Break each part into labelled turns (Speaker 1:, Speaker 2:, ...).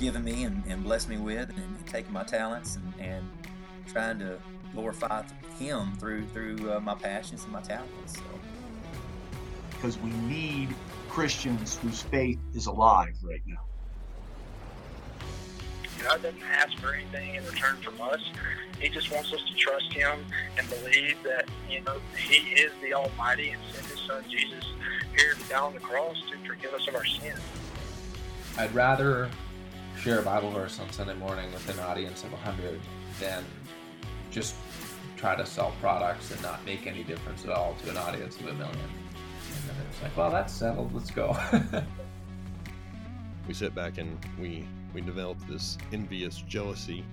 Speaker 1: given me and, and blessed me with, and, and taking my talents and, and trying to glorify Him through through uh, my passions and my talents. So.
Speaker 2: Because we need Christians whose faith is alive right now.
Speaker 3: God doesn't ask for anything in return from us. He just wants us to trust Him and believe that you know He is the Almighty and sent His Son Jesus here to die on the cross to forgive us of our sins.
Speaker 4: I'd rather share a Bible verse on Sunday morning with an audience of 100 than just try to sell products and not make any difference at all to an audience of a million. And then it's like, well, that's settled. Let's go.
Speaker 5: we sit back and we we develop this envious jealousy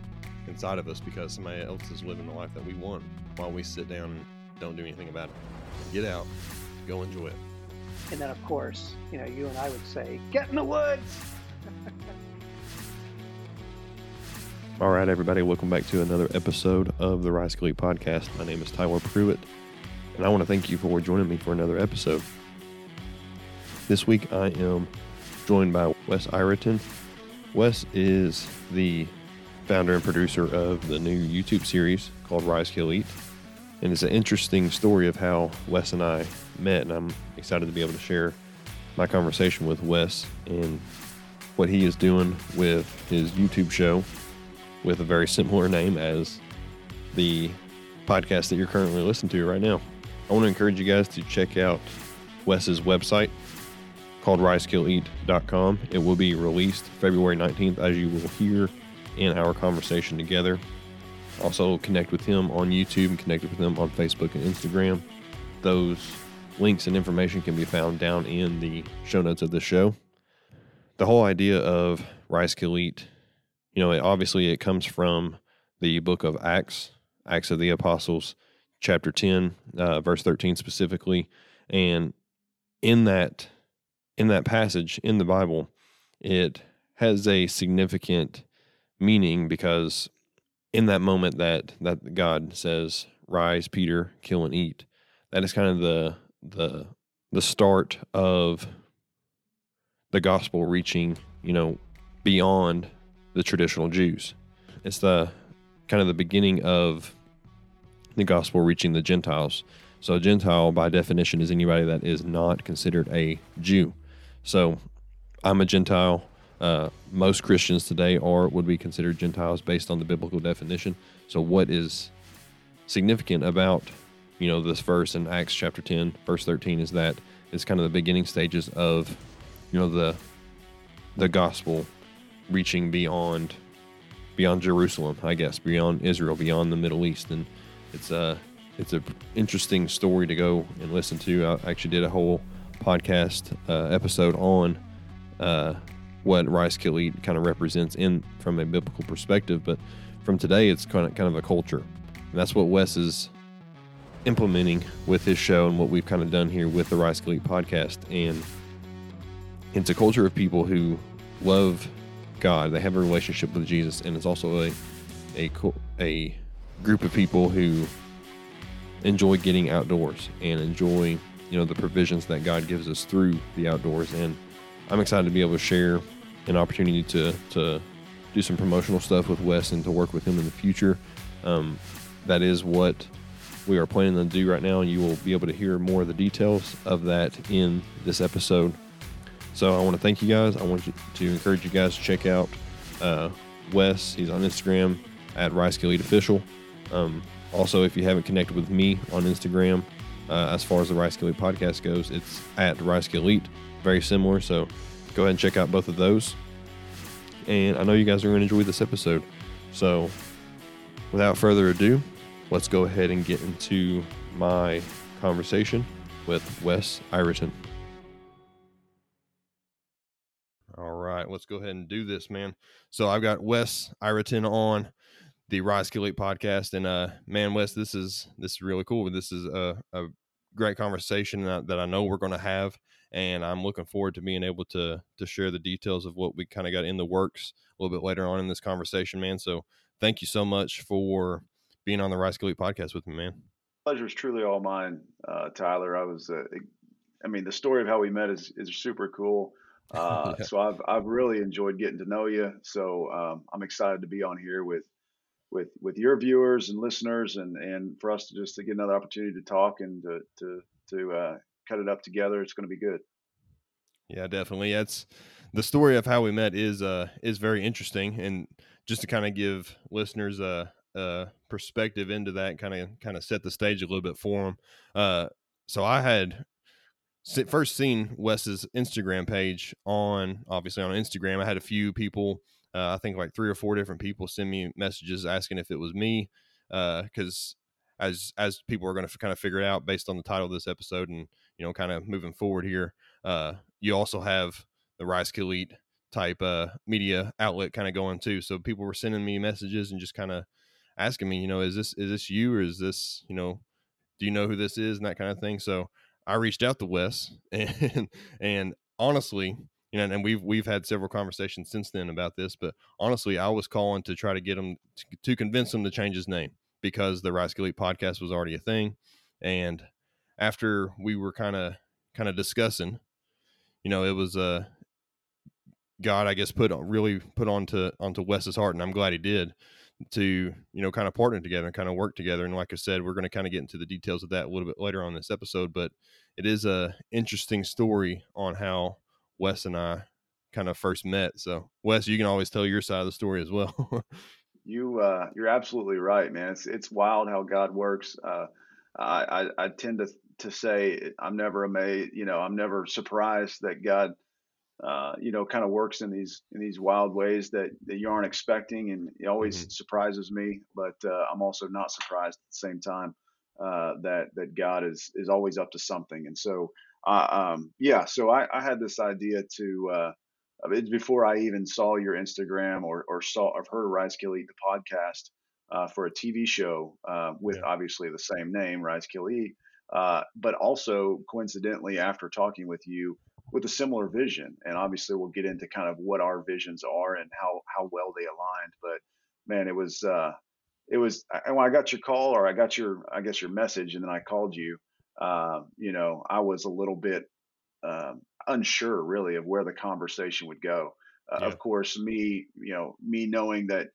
Speaker 5: inside of us because somebody else is living the life that we want while we sit down and don't do anything about it. Get out, go enjoy it.
Speaker 6: And then, of course, you know, you and I would say, get in the woods.
Speaker 5: All right, everybody, welcome back to another episode of the Rise Elite podcast. My name is Tyler Pruitt, and I want to thank you for joining me for another episode. This week, I am joined by Wes Ireton. Wes is the founder and producer of the new YouTube series called Rise Kill Eat. And it's an interesting story of how Wes and I met, and I'm excited to be able to share my conversation with Wes and what he is doing with his YouTube show with a very similar name as the podcast that you're currently listening to right now. I want to encourage you guys to check out Wes's website called risekilleat.com. It will be released February 19th, as you will hear in our conversation together. Also, connect with him on YouTube and connect with him on Facebook and Instagram. Those links and information can be found down in the show notes of the show. The whole idea of Rise Kill Eat you know, it, obviously it comes from the book of Acts, Acts of the Apostles, chapter 10, uh, verse 13 specifically. And in that, in that passage in the Bible, it has a significant meaning because in that moment that, that God says, rise, Peter, kill and eat, that is kind of the, the, the start of the gospel reaching, you know, beyond the traditional Jews. It's the kind of the beginning of the gospel reaching the Gentiles. So, a Gentile, by definition, is anybody that is not considered a Jew. So, I'm a Gentile. Uh, most Christians today are would be considered Gentiles based on the biblical definition. So, what is significant about you know this verse in Acts chapter 10, verse 13, is that it's kind of the beginning stages of you know the the gospel reaching beyond beyond Jerusalem, I guess, beyond Israel, beyond the Middle East, and it's a it's a interesting story to go and listen to. I actually did a whole podcast uh, episode on uh, what Rise Kill kind of represents in from a biblical perspective, but from today, it's kind of kind of a culture, and that's what Wes is implementing with his show and what we've kind of done here with the Rise Kill podcast, and it's a culture of people who love God. They have a relationship with Jesus, and it's also a a a group of people who enjoy getting outdoors and enjoy you know the provisions that God gives us through the outdoors. And I'm excited to be able to share an opportunity to to do some promotional stuff with Wes and to work with him in the future. Um, that is what we are planning to do right now, and you will be able to hear more of the details of that in this episode. So I want to thank you guys. I want you to encourage you guys to check out uh, Wes. He's on Instagram at Rise Elite Official. Um, also, if you haven't connected with me on Instagram, uh, as far as the Rise Elite podcast goes, it's at Rise Elite. Very similar. So go ahead and check out both of those. And I know you guys are going to enjoy this episode. So without further ado, let's go ahead and get into my conversation with Wes Ireton. All right, let's go ahead and do this, man. So I've got Wes Ireton on the Rise Eat podcast, and uh, man, Wes, this is this is really cool. This is a, a great conversation that, that I know we're going to have, and I'm looking forward to being able to to share the details of what we kind of got in the works a little bit later on in this conversation, man. So thank you so much for being on the Rise Eat podcast with me, man.
Speaker 7: Pleasure is truly all mine, uh, Tyler. I was, uh, I mean, the story of how we met is is super cool Uh,
Speaker 5: Yeah.
Speaker 7: So I've I've really enjoyed getting to know you. So um, I'm excited to be on here with with with your viewers and listeners, and and for us to just to get another opportunity to talk and to to to uh, cut it up together. It's going to be good.
Speaker 5: Yeah, definitely. That's the story of how we met is uh is very interesting, and just to kind of give listeners a, a perspective into that, kind of kind of set the stage a little bit for them. Uh, so I had first seen Wes's Instagram page on obviously on Instagram. I had a few people, uh, I think like three or four different people, send me messages asking if it was me, because as as people are going to kind of figure it out based on the title of this episode, and you know, kind of moving forward here, uh, you also have the Rise Kill Eat type uh, media outlet kind of going too. So people were sending me messages and just kind of asking me, you know, is this is this you or is this you know, do you know who this is and that kind of thing. So I reached out to Wes and and honestly, you know, and we've we've had several conversations since then about this, but honestly, I was calling to try to get him to, to convince him to change his name because the Rise Eat podcast was already a thing, and after we were kind of kind of discussing, you know, it was uh God, I guess, put on, really put onto onto Wes's heart, and I'm glad he did to you know kind of partner together and kind of work together. And like I said, we're going to kind of get into the details of that a little bit later on this episode. But it is a interesting story on how Wes and I kind of first met. So Wes, you can always tell your side of the story as well.
Speaker 7: You uh, you're absolutely right, man. It's it's wild how God works. Uh, I, I I tend to to say I'm never amazed. You know, I'm never surprised that God, uh, you know, kind of works in these in these wild ways that that you aren't expecting, and it always
Speaker 5: Mhm.
Speaker 7: surprises me. But uh, I'm also not surprised at the same time uh, that that God is is always up to something. And so, uh, um, yeah. So I, I had this idea to. Uh, it's before I even saw your Instagram or, or saw or heard of Rise Kill Eat the podcast uh, for a TV show uh, with
Speaker 5: Yeah.
Speaker 7: obviously the same name, Rise Kill Eat, uh, but also coincidentally after talking with you with a similar vision. And obviously we'll get into kind of what our visions are and how how well they aligned. But man, it was uh, it was I- when I got your call or I got your I guess your message and then I called you. Uh, you know, I was a little bit um, unsure really of where the conversation would go. Uh,
Speaker 5: Yeah.
Speaker 7: Of course, me, you know, me knowing that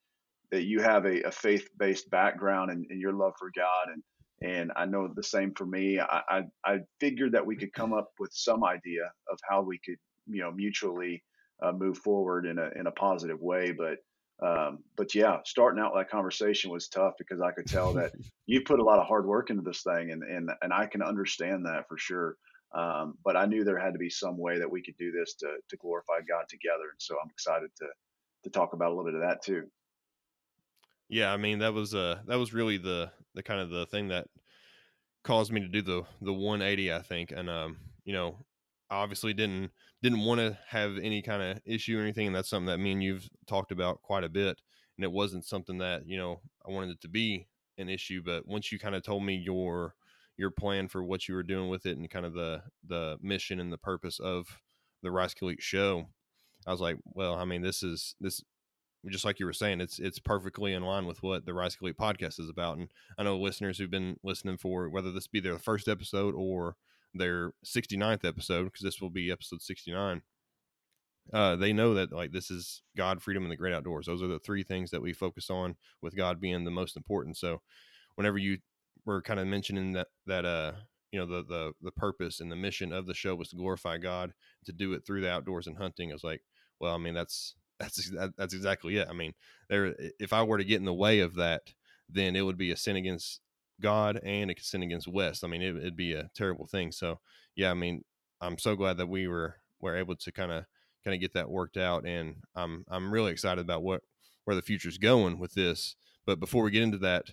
Speaker 7: that you have a, a faith-based background and, and your love for God, and and I know the same for me. I, I I figured that we could come up with some idea of how we could, you know, mutually uh, move forward in a in a positive way. But um, but yeah, starting out that conversation was tough because I could tell that you put a lot of hard work into this thing, and and and I can understand that for sure. Um, but I knew there had to be some way that we could do this to to glorify God together, and so I'm excited to to talk about a little bit of that too.
Speaker 5: yeah, I mean that was uh that was really the the kind of the thing that caused me to do the the 180 I think and um you know I obviously didn't didn't want to have any kind of issue or anything and that's something that me and you've talked about quite a bit and it wasn't something that you know I wanted it to be an issue but once you kind of told me your your plan for what you were doing with it and kind of the the mission and the purpose of the Rise Eat show I was like well I mean this is this just like you were saying, it's it's perfectly in line with what the Rise Elite podcast is about. And I know listeners who've been listening for whether this be their first episode or their 69th episode, because this will be episode 69. Uh, they know that like this is God, freedom, and the great outdoors. Those are the three things that we focus on, with God being the most important. So, whenever you were kind of mentioning that that uh you know the the the purpose and the mission of the show was to glorify God, to do it through the outdoors and hunting, I was like, well, I mean that's that's that, that's exactly it. I mean, there if I were to get in the way of that, then it would be a sin against God and a sin against Wes. I mean, it, it'd be a terrible thing. So, yeah, I mean, I'm so glad that we were were able to kind of kind of get that worked out, and I'm I'm really excited about what where the future's going with this. But before we get into that,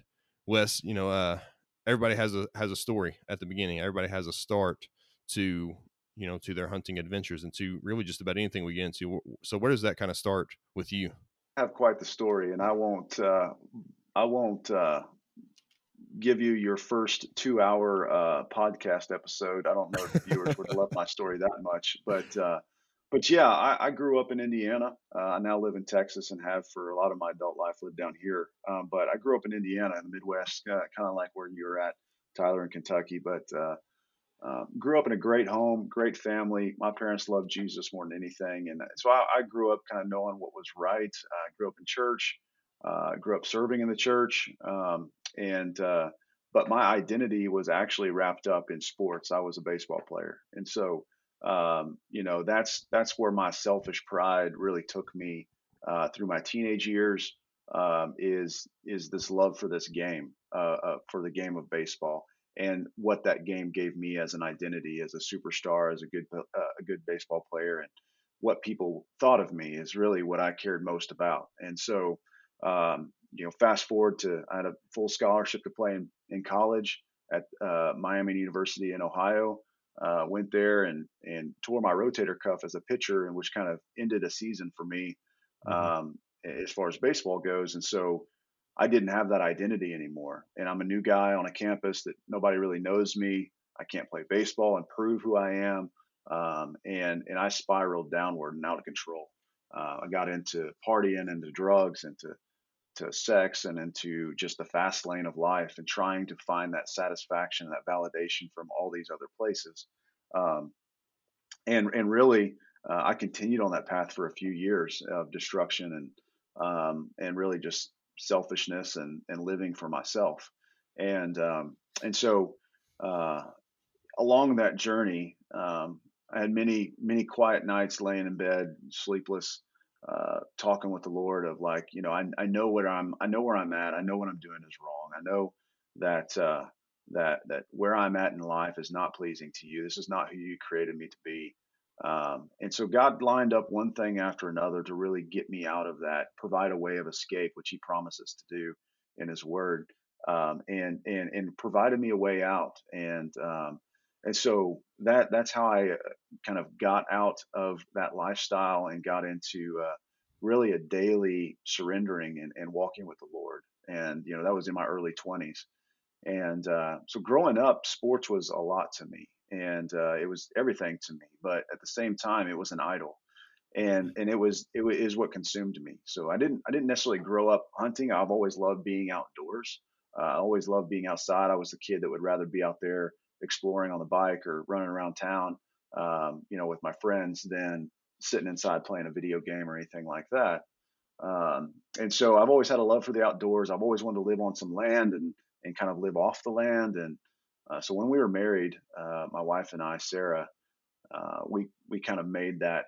Speaker 5: Wes, you know, uh, everybody has a has a story at the beginning. Everybody has a start to you know to their hunting adventures and to really just about anything we get into. So where does that kind of start with you?
Speaker 7: I have quite the story, and I won't uh, I won't uh, give you your first two hour uh, podcast episode. I don't know if viewers would love my story that much, but uh, but yeah, I, I grew up in Indiana. Uh, I now live in Texas and have for a lot of my adult life lived down here. Um, but I grew up in Indiana in the Midwest, uh, kind of like where you were at, Tyler in Kentucky. But uh, uh, grew up in a great home, great family. My parents loved Jesus more than anything, and so I, I grew up kind of knowing what was right. I grew up in church, uh, grew up serving in the church, um, and uh, but my identity was actually wrapped up in sports. I was a baseball player, and so um, you know that's that's where my selfish pride really took me uh, through my teenage years. Um, is is this love for this game, uh, uh, for the game of baseball? And what that game gave me as an identity as a superstar, as a good uh, a good baseball player, and what people thought of me is really what I cared most about. And so, um, you know, fast forward to I had a full scholarship to play in, in college at uh, Miami University in Ohio. Uh, went there and and tore my rotator cuff as a pitcher, and which kind of ended a season for me mm-hmm. um, as far as baseball goes. And so I didn't have that identity anymore. And I'm a new guy on a campus that nobody really knows me. I can't play baseball and prove who I am. Um, and and I spiraled downward and out of control. Uh, I got into partying, into drugs, into to sex, and into just the fast lane of life, and trying to find that satisfaction, that validation from all these other places. Um, and and really, uh, I continued on that path for a few years of destruction and um, and really just selfishness and, and living for myself. And, um, and so, uh, along that journey, um, I had many, many quiet nights laying in bed, sleepless, uh, talking with the Lord of like, you know, I, I know where I'm, I know where I'm at. I know what I'm doing is wrong. I know that, uh, that, that where I'm at in life is not pleasing to you. This is not who you created me to be. Um, and so God lined up one thing after another to really get me out of that, provide a way of escape, which He promises to do in His Word, um, and and and provided me a way out. And um, and so that that's how I uh, kind of got out of that lifestyle and got into uh, really a daily surrendering and, and walking with the Lord. And you know that was in my early 20s. And uh, so growing up, sports was a lot to me and uh, it was everything to me. But at the same time, it was an idol, and and it was it is what consumed me. So I didn't I didn't necessarily grow up hunting. I've always loved being outdoors. Uh, I always loved being outside. I was the kid that would rather be out there exploring on the bike or running around town, um, you know, with my friends than sitting inside playing a video game or anything like that. Um, and so I've always had a love for the outdoors. I've always wanted to live on some land and and kind of live off the land and uh, so when we were married, uh, my wife and I, Sarah, uh, we we kind of made that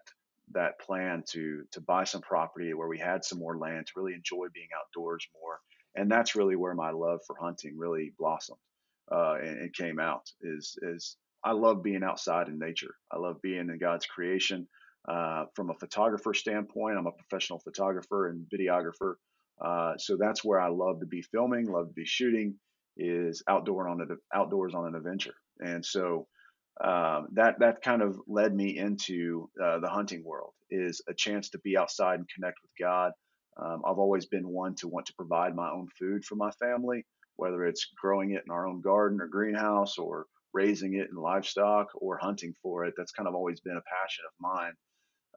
Speaker 7: that plan to to buy some property where we had some more land to really enjoy being outdoors more, and that's really where my love for hunting really blossomed uh, and it came out. Is is I love being outside in nature. I love being in God's creation. Uh, from a photographer standpoint, I'm a professional photographer and videographer. Uh, so that's where I love to be filming, love to be shooting, is outdoor on an outdoors on an adventure, and so um, that that kind of led me into uh, the hunting world. Is a chance to be outside and connect with God. Um, I've always been one to want to provide my own food for my family, whether it's growing it in our own garden or greenhouse, or raising it in livestock, or hunting for it. That's kind of always been a passion of mine.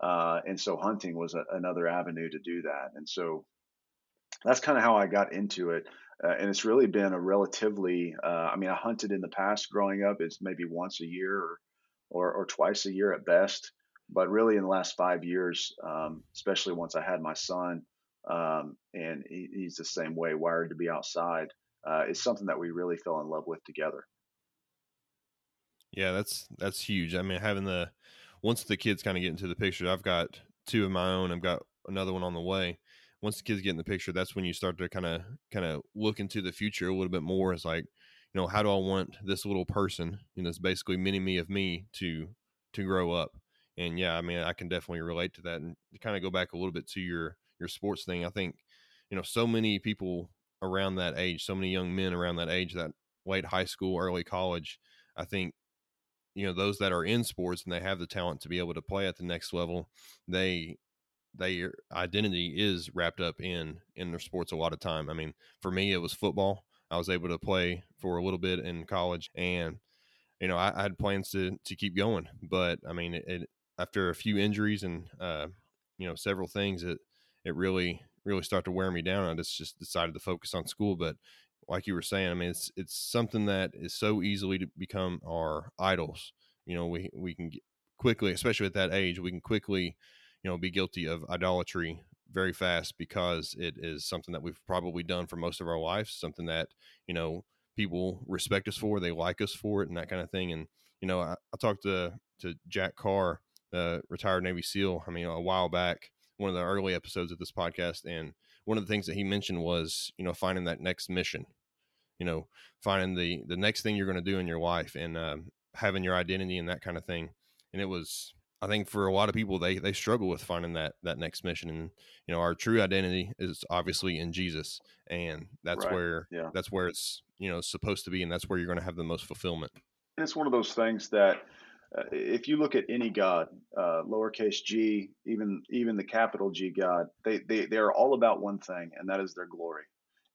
Speaker 7: Uh, and so hunting was a, another avenue to do that. And so that's kind of how I got into it. Uh, and it's really been a relatively, uh, I mean, I hunted in the past growing up. It's maybe once a year or, or, or twice a year at best. But really, in the last five years, um, especially once I had my son, um, and he, he's the same way, wired to be outside, uh, is something that we really fell in love with together.
Speaker 5: Yeah, that's that's huge. I mean, having the once the kids kind of get into the picture, I've got two of my own. I've got another one on the way once the kids get in the picture, that's when you start to kind of kind of look into the future a little bit more. It's like, you know, how do I want this little person, you know, it's basically mini me of me to to grow up. And yeah, I mean, I can definitely relate to that. And to kind of go back a little bit to your your sports thing, I think, you know, so many people around that age, so many young men around that age, that late high school, early college, I think you know those that are in sports and they have the talent to be able to play at the next level they their identity is wrapped up in in their sports a lot of time. I mean, for me, it was football. I was able to play for a little bit in college, and you know, I, I had plans to to keep going. But I mean, it, it after a few injuries and uh, you know several things, it it really really started to wear me down. I just just decided to focus on school. But like you were saying, I mean, it's it's something that is so easily to become our idols. You know, we we can quickly, especially at that age, we can quickly, you know, be guilty of idolatry very fast because it is something that we've probably done for most of our lives, something that you know people respect us for, they like us for it, and that kind of thing. And you know, I, I talked to to Jack Carr, the retired Navy SEAL. I mean, a while back, one of the early episodes of this podcast, and one of the things that he mentioned was you know finding that next mission you know finding the the next thing you're going to do in your life and um, having your identity and that kind of thing and it was i think for a lot of people they they struggle with finding that that next mission and you know our true identity is obviously in jesus and that's
Speaker 7: Right.
Speaker 5: where
Speaker 7: Yeah.
Speaker 5: that's where it's you know supposed to be and that's where you're going to have the most fulfillment
Speaker 7: And it's one of those things that uh, if you look at any god, uh, lowercase g, even even the capital G God, they they they're all about one thing, and that is their glory.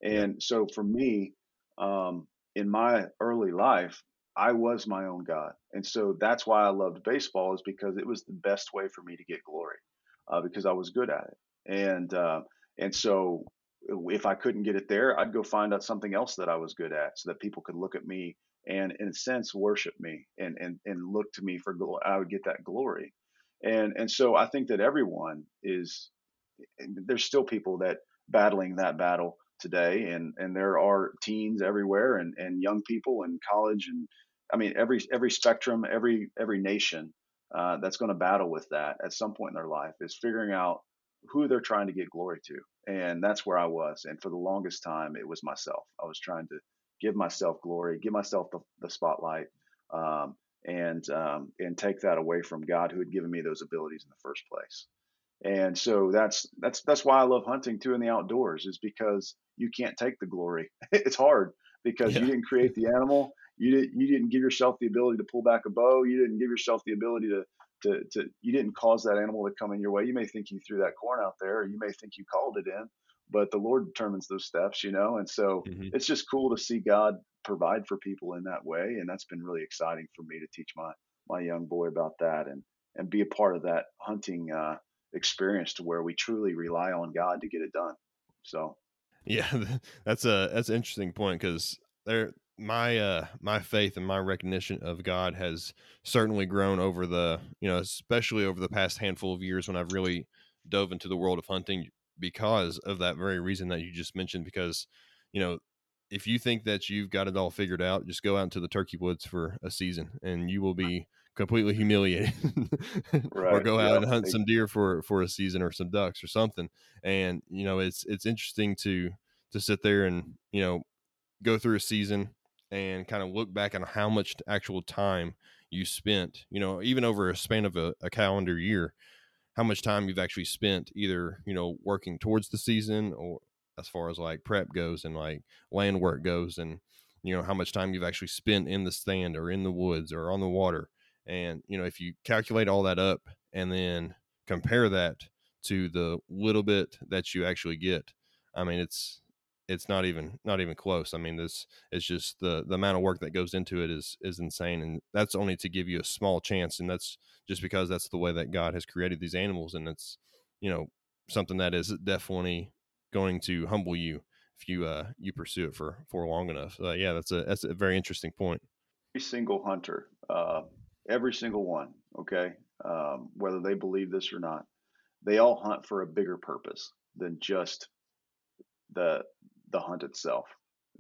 Speaker 7: And so for me, um, in my early life, I was my own god, and so that's why I loved baseball is because it was the best way for me to get glory, uh, because I was good at it, and uh, and so if I couldn't get it there, I'd go find out something else that I was good at, so that people could look at me and in a sense worship me and and and look to me for glory i would get that glory. And and so i think that everyone is there's still people that battling that battle today and and there are teens everywhere and and young people in college and i mean every every spectrum every every nation uh, that's going to battle with that at some point in their life is figuring out who they're trying to get glory to and that's where i was and for the longest time it was myself i was trying to give myself glory, give myself the, the spotlight, um, and um, and take that away from God, who had given me those abilities in the first place. And so that's that's that's why I love hunting too in the outdoors, is because you can't take the glory. it's hard because
Speaker 5: Yeah.
Speaker 7: you didn't create the animal, you didn't you didn't give yourself the ability to pull back a bow, you didn't give yourself the ability to to, to you didn't cause that animal to come in your way. You may think you threw that corn out there, or you may think you called it in, but the Lord determines those steps, you know. And so
Speaker 5: Mhm.
Speaker 7: it's just cool to see God provide for people in that way, and that's been really exciting for me to teach my my young boy about that and and be a part of that hunting uh, experience to where we truly rely on God to get it done. So
Speaker 5: Yeah, that's a that's an interesting point because there my uh my faith and my recognition of God has certainly grown over the you know especially over the past handful of years when I've really dove into the world of hunting because of that very reason that you just mentioned because you know if you think that you've got it all figured out just go out into the turkey woods for a season and you will be completely humiliated or go out
Speaker 7: yeah.
Speaker 5: and hunt some deer for for a season or some ducks or something and you know it's it's interesting to to sit there and you know go through a season and kind of look back on how much actual time you spent you know even over a span of a, a calendar year how much time you've actually spent either you know working towards the season or as far as like prep goes and like land work goes and you know how much time you've actually spent in the stand or in the woods or on the water. And you know if you calculate all that up and then compare that to the little bit that you actually get i mean it's it's not even not even close. I mean this is just the the amount of work that goes into it is is insane and that's only to give you a small chance and that's just because that's the way that god has created these animals and it's you know something that is definitely going to humble you if you uh you pursue it for for long enough. Uh, yeah that's a that's a very interesting point.
Speaker 7: Every single hunter, uh, every single one, okay, um, whether they believe this or not, they all hunt for a bigger purpose than just the the hunt itself.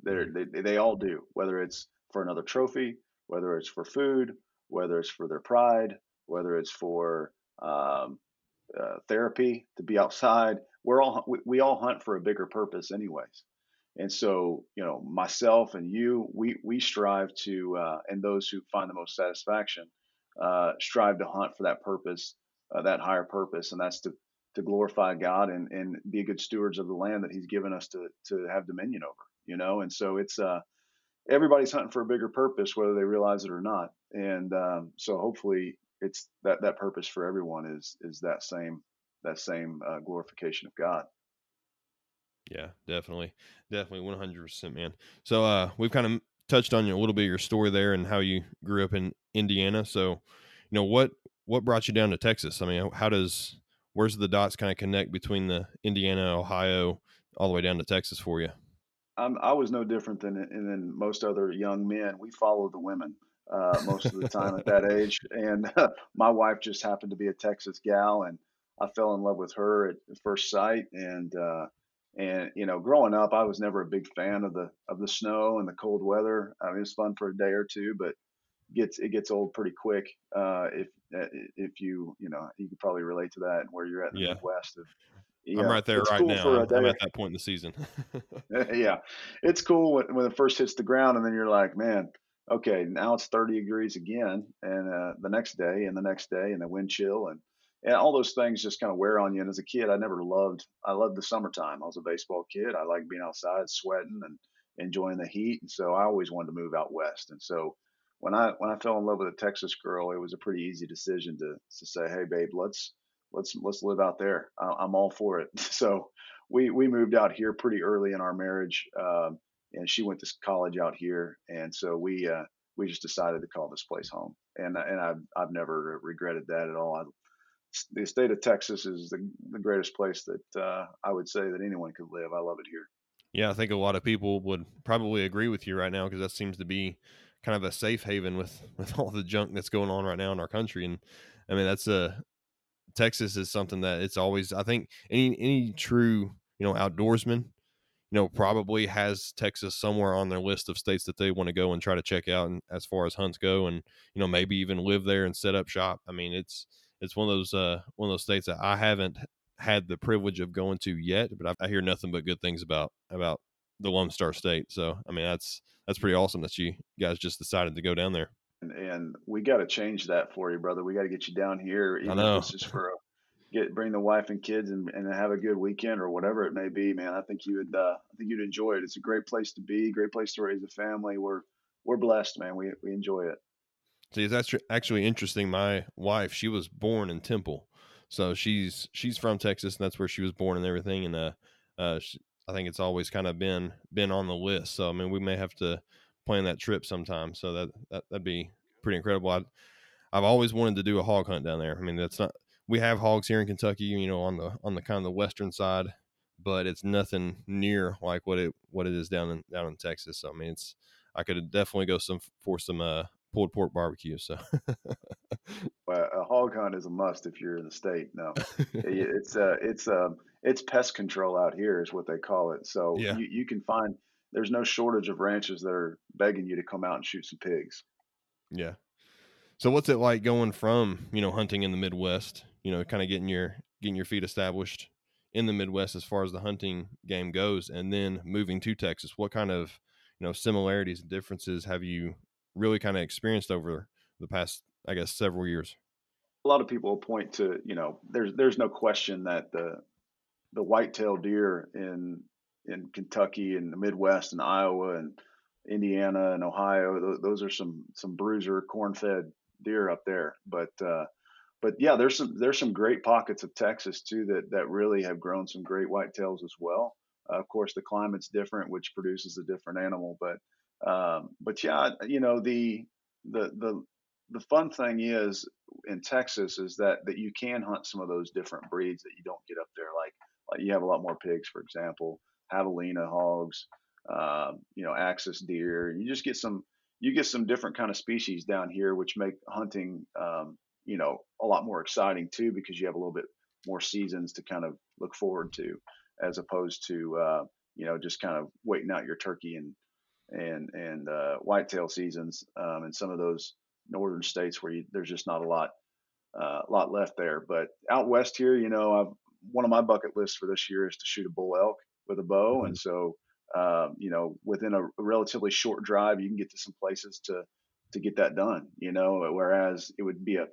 Speaker 7: They're, they they all do, whether it's for another trophy, whether it's for food, whether it's for their pride, whether it's for um, uh, therapy to be outside. We're all we, we all hunt for a bigger purpose, anyways. And so, you know, myself and you, we we strive to, uh, and those who find the most satisfaction, uh, strive to hunt for that purpose, uh, that higher purpose, and that's to to glorify God and and be good stewards of the land that He's given us to to have dominion over. You know, and so it's uh, everybody's hunting for a bigger purpose, whether they realize it or not. And um, so, hopefully, it's that that purpose for everyone is is that same that same uh, glorification of God.
Speaker 5: Yeah, definitely. Definitely 100%, man. So, uh, we've kind of touched on a little bit your story there and how you grew up in Indiana. So, you know, what, what brought you down to Texas? I mean, how does, where's the dots kind of connect between the Indiana, Ohio, all the way down to Texas for you?
Speaker 7: I'm, I was no different than than most other young men. We follow the women uh, most of the time at that age, and uh, my wife just happened to be a Texas gal, and I fell in love with her at first sight. And uh, and you know, growing up, I was never a big fan of the of the snow and the cold weather. I mean, it's fun for a day or two, but gets it gets old pretty quick. Uh, if uh, if you you know you could probably relate to that and where you're at in the
Speaker 5: Yeah.
Speaker 7: Midwest. Of,
Speaker 5: I'm right there right
Speaker 7: cool
Speaker 5: now.
Speaker 7: for a
Speaker 5: I'm, I'm at that point in the season.
Speaker 7: yeah, it's cool when, when it first hits the ground, and then you're like, man, okay, now it's 30 degrees again, and uh, the next day, and the next day, and the wind chill, and and all those things just kind of wear on you. And as a kid, I never loved, I loved the summertime. I was a baseball kid. I liked being outside, sweating, and enjoying the heat, and so I always wanted to move out west. And so when I when I fell in love with a Texas girl, it was a pretty easy decision to to say, hey, babe, let's let's let's live out there. I'm all for it. So we we moved out here pretty early in our marriage, um, and she went to college out here, and so we uh, we just decided to call this place home, and and I've I've never regretted that at all. I, the state of Texas is the, the greatest place that uh, I would say that anyone could live. I love it here.
Speaker 5: Yeah, I think a lot of people would probably agree with you right now because that seems to be kind of a safe haven with with all the junk that's going on right now in our country. And I mean, that's a Texas is something that it's always. I think any any true you know outdoorsman, you know, probably has Texas somewhere on their list of states that they want to go and try to check out. And as far as hunts go, and you know, maybe even live there and set up shop. I mean, it's it's one of those uh one of those states that I haven't had the privilege of going to yet, but I, I hear nothing but good things about about the Lone Star State. So I mean, that's that's pretty awesome that you guys just decided to go down there.
Speaker 7: And, and we got to change that for you, brother. We got to get you down here, even
Speaker 5: know.
Speaker 7: if it's just for a, get bring the wife and kids and, and have a good weekend or whatever it may be. Man, I think you would uh, I think you'd enjoy it. It's a great place to be, great place to raise a family. We're we're blessed, man. We we enjoy it.
Speaker 5: See, that's actually interesting. My wife, she was born in Temple, so she's she's from Texas, and that's where she was born and everything. And uh, uh, she, I think it's always kind of been been on the list. So I mean, we may have to plan that trip sometime. So that, that that'd be pretty incredible. I, I've always wanted to do a hog hunt down there. I mean, that's not we have hogs here in Kentucky, you know, on the on the kind of the western side, but it's nothing near like what it what it is down in down in Texas. So I mean, it's I could definitely go some for some uh pulled pork barbecue. So
Speaker 7: But a hog hunt is a must if you're in the state. No, it's uh it's um it's pest control out here is what they call it. So
Speaker 5: Yeah.
Speaker 7: you, you can find there's no shortage of ranches that are begging you to come out and shoot some pigs.
Speaker 5: yeah. So what's it like going from you know hunting in the Midwest? You know, kind of getting your getting your feet established in the Midwest as far as the hunting game goes, and then moving to Texas. What kind of you know similarities and differences have you really kind of experienced over the past, I guess, several years?
Speaker 7: a lot of people point to you know there's there's no question that the the whitetail deer in in Kentucky and the Midwest and Iowa and Indiana and Ohio those, those are some some bruiser corn fed deer up there but uh but yeah there's some there's some great pockets of Texas too that that really have grown some great whitetails as well uh, of course the climate's different which produces a different animal but um but yeah you know the the the the fun thing is in Texas is that that you can hunt some of those different breeds that you don't get up there. Like you have a lot more pigs, for example, javelina hogs, um, you know, axis deer. You just get some you get some different kind of species down here, which make hunting um, you know a lot more exciting too because you have a little bit more seasons to kind of look forward to, as opposed to uh, you know just kind of waiting out your turkey and and and uh, whitetail seasons um, in some of those northern states where you, there's just not a lot uh, lot left there. But out west here, you know, I've, one of my bucket lists for this year is to shoot a bull elk with a bow, and so um, you know, within a, relatively short drive, you can get to some places to to get that done. You know, whereas it would be a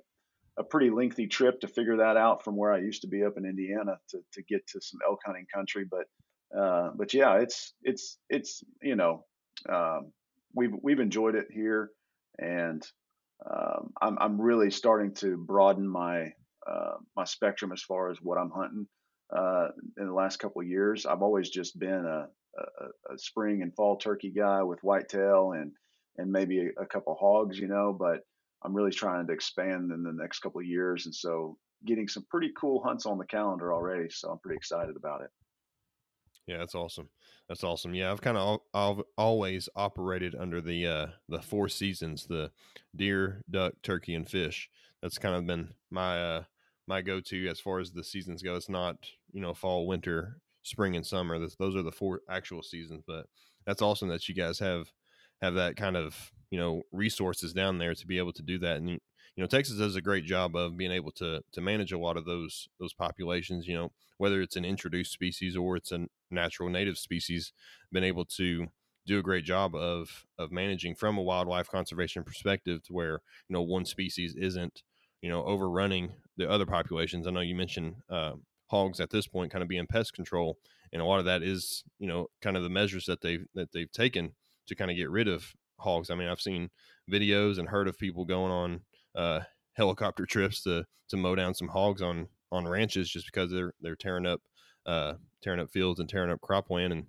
Speaker 7: a pretty lengthy trip to figure that out from where I used to be up in Indiana to, to get to some elk hunting country. But uh, but yeah, it's it's it's you know um, we've we've enjoyed it here, and um, I'm I'm really starting to broaden my my spectrum as far as what I'm hunting. Uh, in the last couple of years, I've always just been a, a, a spring and fall turkey guy with whitetail and and maybe a, a couple hogs, you know. But I'm really trying to expand in the next couple of years, and so getting some pretty cool hunts on the calendar already. So I'm pretty excited about it.
Speaker 5: Yeah, that's awesome. That's awesome. Yeah, I've kind of I've always operated under the uh the four seasons, the deer, duck, turkey, and fish. That's kind of been my uh my go-to as far as the seasons go. It's not you know fall, winter, spring, and summer. those are the four actual seasons. But that's awesome that you guys have have that kind of you know resources down there to be able to do that. And you know Texas does a great job of being able to to manage a lot of those those populations. You know whether it's an introduced species or it's a natural native species, been able to do a great job of of managing from a wildlife conservation perspective to where you know one species isn't you know overrunning the other populations. I know you mentioned uh, hogs at this point kind of being pest control, and a lot of that is you know kind of the measures that they've that they've taken to kind of get rid of hogs. I mean, I've seen videos and heard of people going on uh, helicopter trips to to mow down some hogs on on ranches just because they're they're tearing up uh, tearing up fields and tearing up cropland, and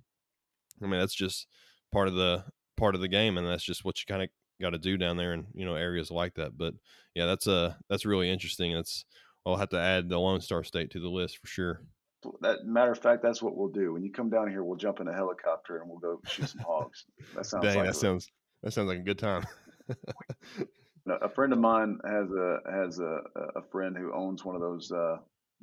Speaker 5: I mean that's just part of the part of the game, and that's just what you kind of got to do down there and you know areas like that. But yeah, that's uh that's really interesting. It's I'll have to add the Lone Star State to the list for sure.
Speaker 7: That matter of fact, that's what we'll do. When you come down here, we'll jump in a helicopter and we'll go shoot some hogs. That sounds
Speaker 5: Dang,
Speaker 7: like
Speaker 5: that sounds that sounds like a good time.
Speaker 7: a friend of mine has a has a, a friend who owns one of those uh,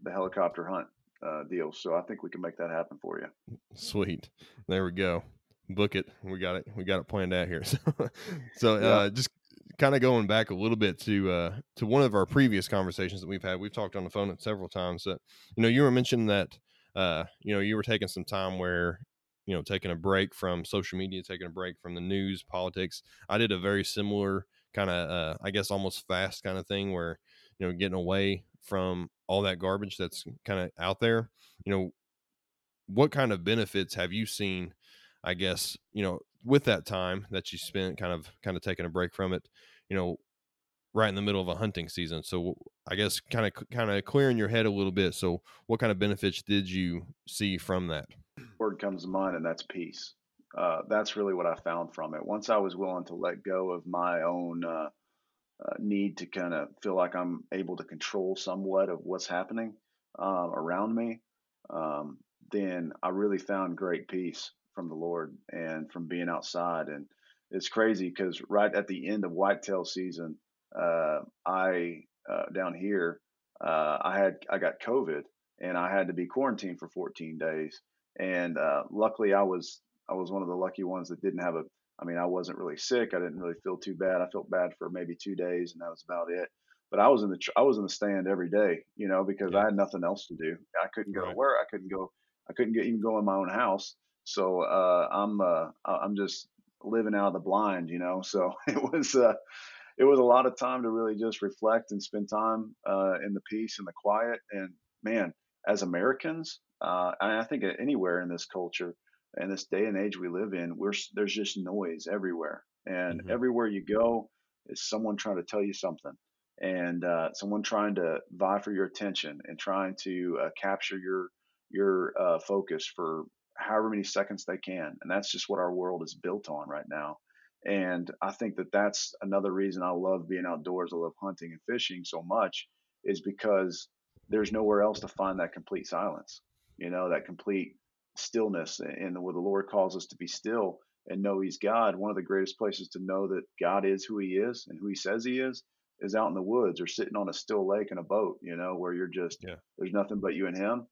Speaker 7: the helicopter hunt uh, deals, so I think we can make that happen for you.
Speaker 5: Sweet, there we go. Book it. We got it. We got it planned out here. So, so yeah. uh, just kind of going back a little bit to uh, to one of our previous conversations that we've had. We've talked on the phone at several times. That you know, you were mentioning that uh, you know you were taking some time where you know taking a break from social media, taking a break from the news, politics. I did a very similar kind of uh, I guess almost fast kind of thing where you know getting away from all that garbage that's kind of out there. You know, what kind of benefits have you seen? I guess you know with that time that you spent kind of kind of taking a break from it. You know, right in the middle of a hunting season. So I guess kind of kind of clearing your head a little bit. So what kind of benefits did you see from that?
Speaker 7: Word comes to mind, and that's peace uh, that's really what I found from it. Once I was willing to let go of my own uh, uh, need to kind of feel like I'm able to control somewhat of what's happening um, around me, um, then I really found great peace from the Lord and from being outside. And it's crazy because right at the end of whitetail season, uh, I uh, down here, uh, I had I got COVID and I had to be quarantined for 14 days. And luckily, I was I was one of the lucky ones that didn't have a. I mean, I wasn't really sick. I didn't really feel too bad. I felt bad for maybe two days, and that was about it. But I was in the I was in the stand every day, you know, because yeah. I had nothing else to do. I couldn't go right. to work. I couldn't go. I couldn't get, even go in my own house. So uh, I'm uh, I'm just living out of the blind, you know. So it was uh, it was a lot of time to really just reflect and spend time uh, in the peace and the quiet. And man, as Americans, uh, I think anywhere in this culture, in this day and age we live in, we're there's just noise everywhere, and mm-hmm. everywhere you go is someone trying to tell you something, and uh, someone trying to vie for your attention and trying to uh, capture your your uh, focus for however many seconds they can, and that's just what our world is built on right now. And I think that that's another reason I love being outdoors. I love hunting and fishing so much, is because there's nowhere else to find that complete silence. You know, that complete stillness and where the Lord calls us to be still and know He's God. One of the greatest places to know that God is who He is and who He says He is is out in the woods or sitting on a still lake in a boat, you know, where you're just, yeah. there's nothing but you and Him.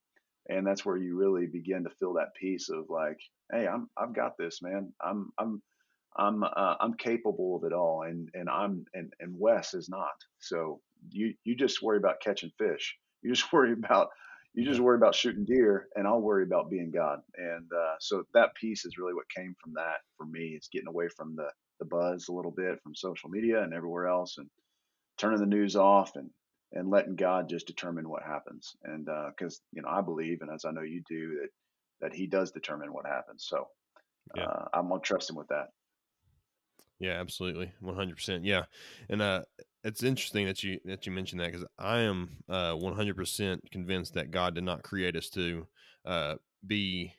Speaker 7: And that's where you really begin to feel that peace of like, hey, I'm, I've got this, man. I'm, I'm, I'm, uh, I'm capable of it all. And, and I'm, and, and Wes is not. So you, you just worry about catching fish. You just worry about you just worry about shooting deer and I'll worry about being God. And uh, so that piece is really what came from that for me. It's getting away from the, the buzz a little bit from social media and everywhere else and turning the news off and, and letting God just determine what happens. And because, uh, you know, I believe, and as I know you do, that, that he does determine what happens. So yeah. uh, I'm going to trust him with that.
Speaker 5: Yeah, absolutely. 100%. Yeah. And, uh, it's interesting that you that you mentioned that because I am uh, 100% convinced that God did not create us to uh, be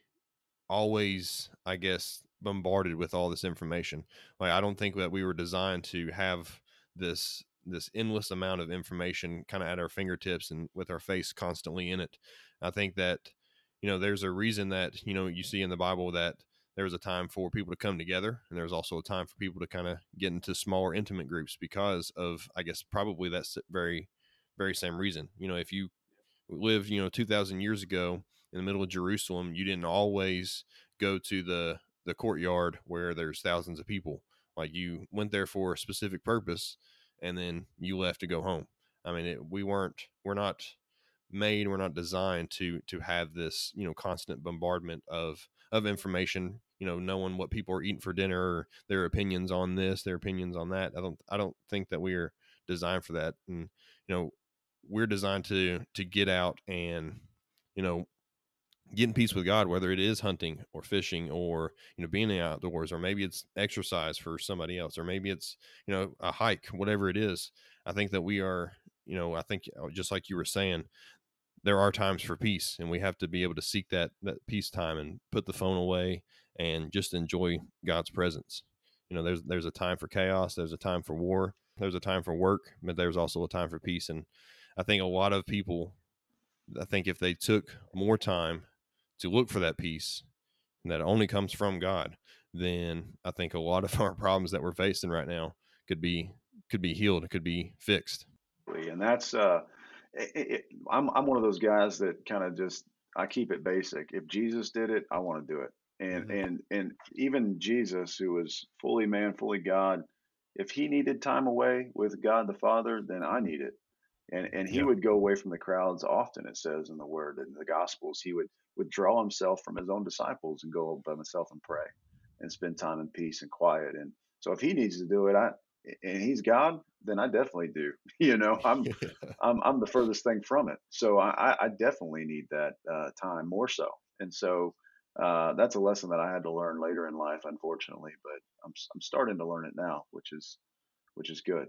Speaker 5: always, I guess, bombarded with all this information. Like I don't think that we were designed to have this this endless amount of information kind of at our fingertips and with our face constantly in it. I think that you know, there's a reason that, you know, you see in the Bible that there was a time for people to come together and there was also a time for people to kind of get into smaller intimate groups because of i guess probably that's very very same reason you know if you lived you know 2000 years ago in the middle of jerusalem you didn't always go to the the courtyard where there's thousands of people like you went there for a specific purpose and then you left to go home. I mean it, we weren't we're not made we're not designed to to have this you know constant bombardment of of information you know knowing what people are eating for dinner their opinions on this their opinions on that. I don't i don't think that we are designed for that. And you know we're designed to to get out and you know get in peace with god whether it is hunting or fishing or you know being outdoors or maybe it's exercise for somebody else or maybe it's you know a hike whatever it is i think that we are you know i think uh, just like you were saying there are times for peace and we have to be able to seek that that peace time and put the phone away and just enjoy God's presence. You know, there's there's a time for chaos, there's a time for war, there's a time for work, but there's also a time for peace. And I think a lot of people, I think if they took more time to look for that peace, that only comes from God, then I think a lot of our problems that we're facing right now could be could be healed, and could be fixed.
Speaker 7: And that's uh, it, it, I'm I'm one of those guys that kind of just I keep it basic. If Jesus did it, I want to do it and mm-hmm. and and even Jesus, who was fully man, fully God, if he needed time away with God the Father, then I need it. And and he yeah. would go away from the crowds often. It says in the Word in the Gospels, he would withdraw himself from his own disciples and go by himself and pray and spend time in peace and quiet. And so if he needs to do it, I and he's God, then I definitely do. You know, I'm I'm I'm the furthest thing from it. So I, I definitely need that uh, time more so. And so uh, that's a lesson that I had to learn later in life, unfortunately. But I'm I'm starting to learn it now, which is which is good.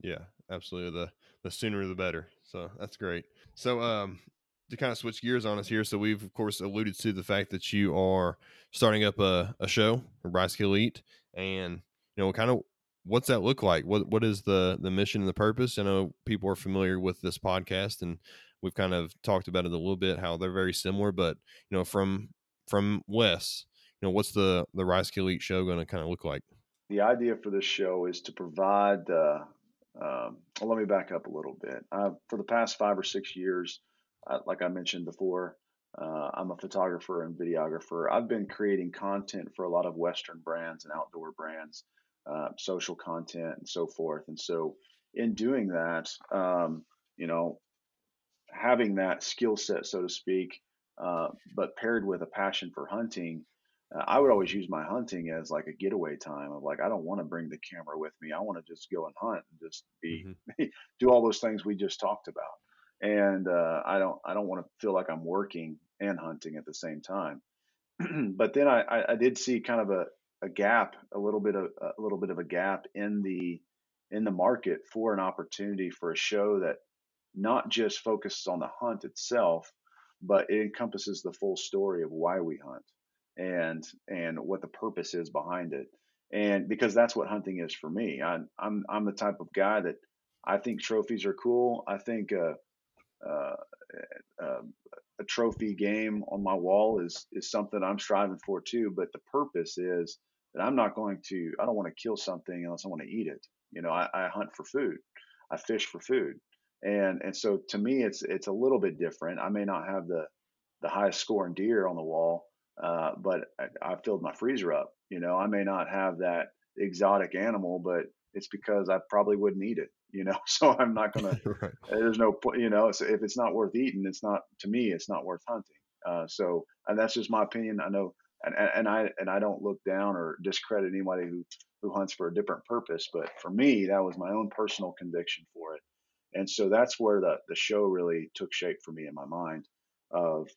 Speaker 5: Yeah, absolutely. The the sooner the better. So that's great. So um to kind of switch gears on us here, so we've of course alluded to the fact that you are starting up a, a show, Rise Elite, and you know, kind of what's that look like? What what is the the mission and the purpose? I know people are familiar with this podcast and we've kind of talked about it a little bit, how they're very similar, but you know, from from Wes, you know, what's the the Rise Elite show going to kind of look like?
Speaker 7: The idea for this show is to provide. Uh, um, well, let me back up a little bit. Uh, for the past five or six years, uh, like I mentioned before, uh, I'm a photographer and videographer. I've been creating content for a lot of Western brands and outdoor brands, uh, social content and so forth. And so, in doing that, um, you know, having that skill set, so to speak, uh, but paired with a passion for hunting, uh, I would always use my hunting as like a getaway time of like I don't want to bring the camera with me. I want to just go and hunt and just be mm-hmm. do all those things we just talked about. And uh, I don't I don't want to feel like I'm working and hunting at the same time. but then I, I, I did see kind of a, a gap, a little bit of a little bit of a gap in the in the market for an opportunity for a show that not just focuses on the hunt itself, but it encompasses the full story of why we hunt and and what the purpose is behind it. And because that's what hunting is for me. I, i'm i'm the type of guy that i think trophies are cool. I think uh, uh, uh, a trophy game on my wall is is something i'm striving for too but the purpose is that i'm not going to i don't want to kill something unless i want to eat it. You know I, I hunt for food. I fish for food. And and so to me it's it's a little bit different. I may not have the the highest scoring deer on the wall uh, but I, I filled my freezer up you know? I may not have that exotic animal but it's because i probably wouldn't eat it you know? So i'm not gonna right. there's no point you know so if it's not worth eating it's not to me it's not worth hunting. Uh, so and that's just my opinion. I know and, and i and i don't look down or discredit anybody who who hunts for a different purpose but for me that was my own personal conviction for it. And so that's where the the show really took shape for me in my mind of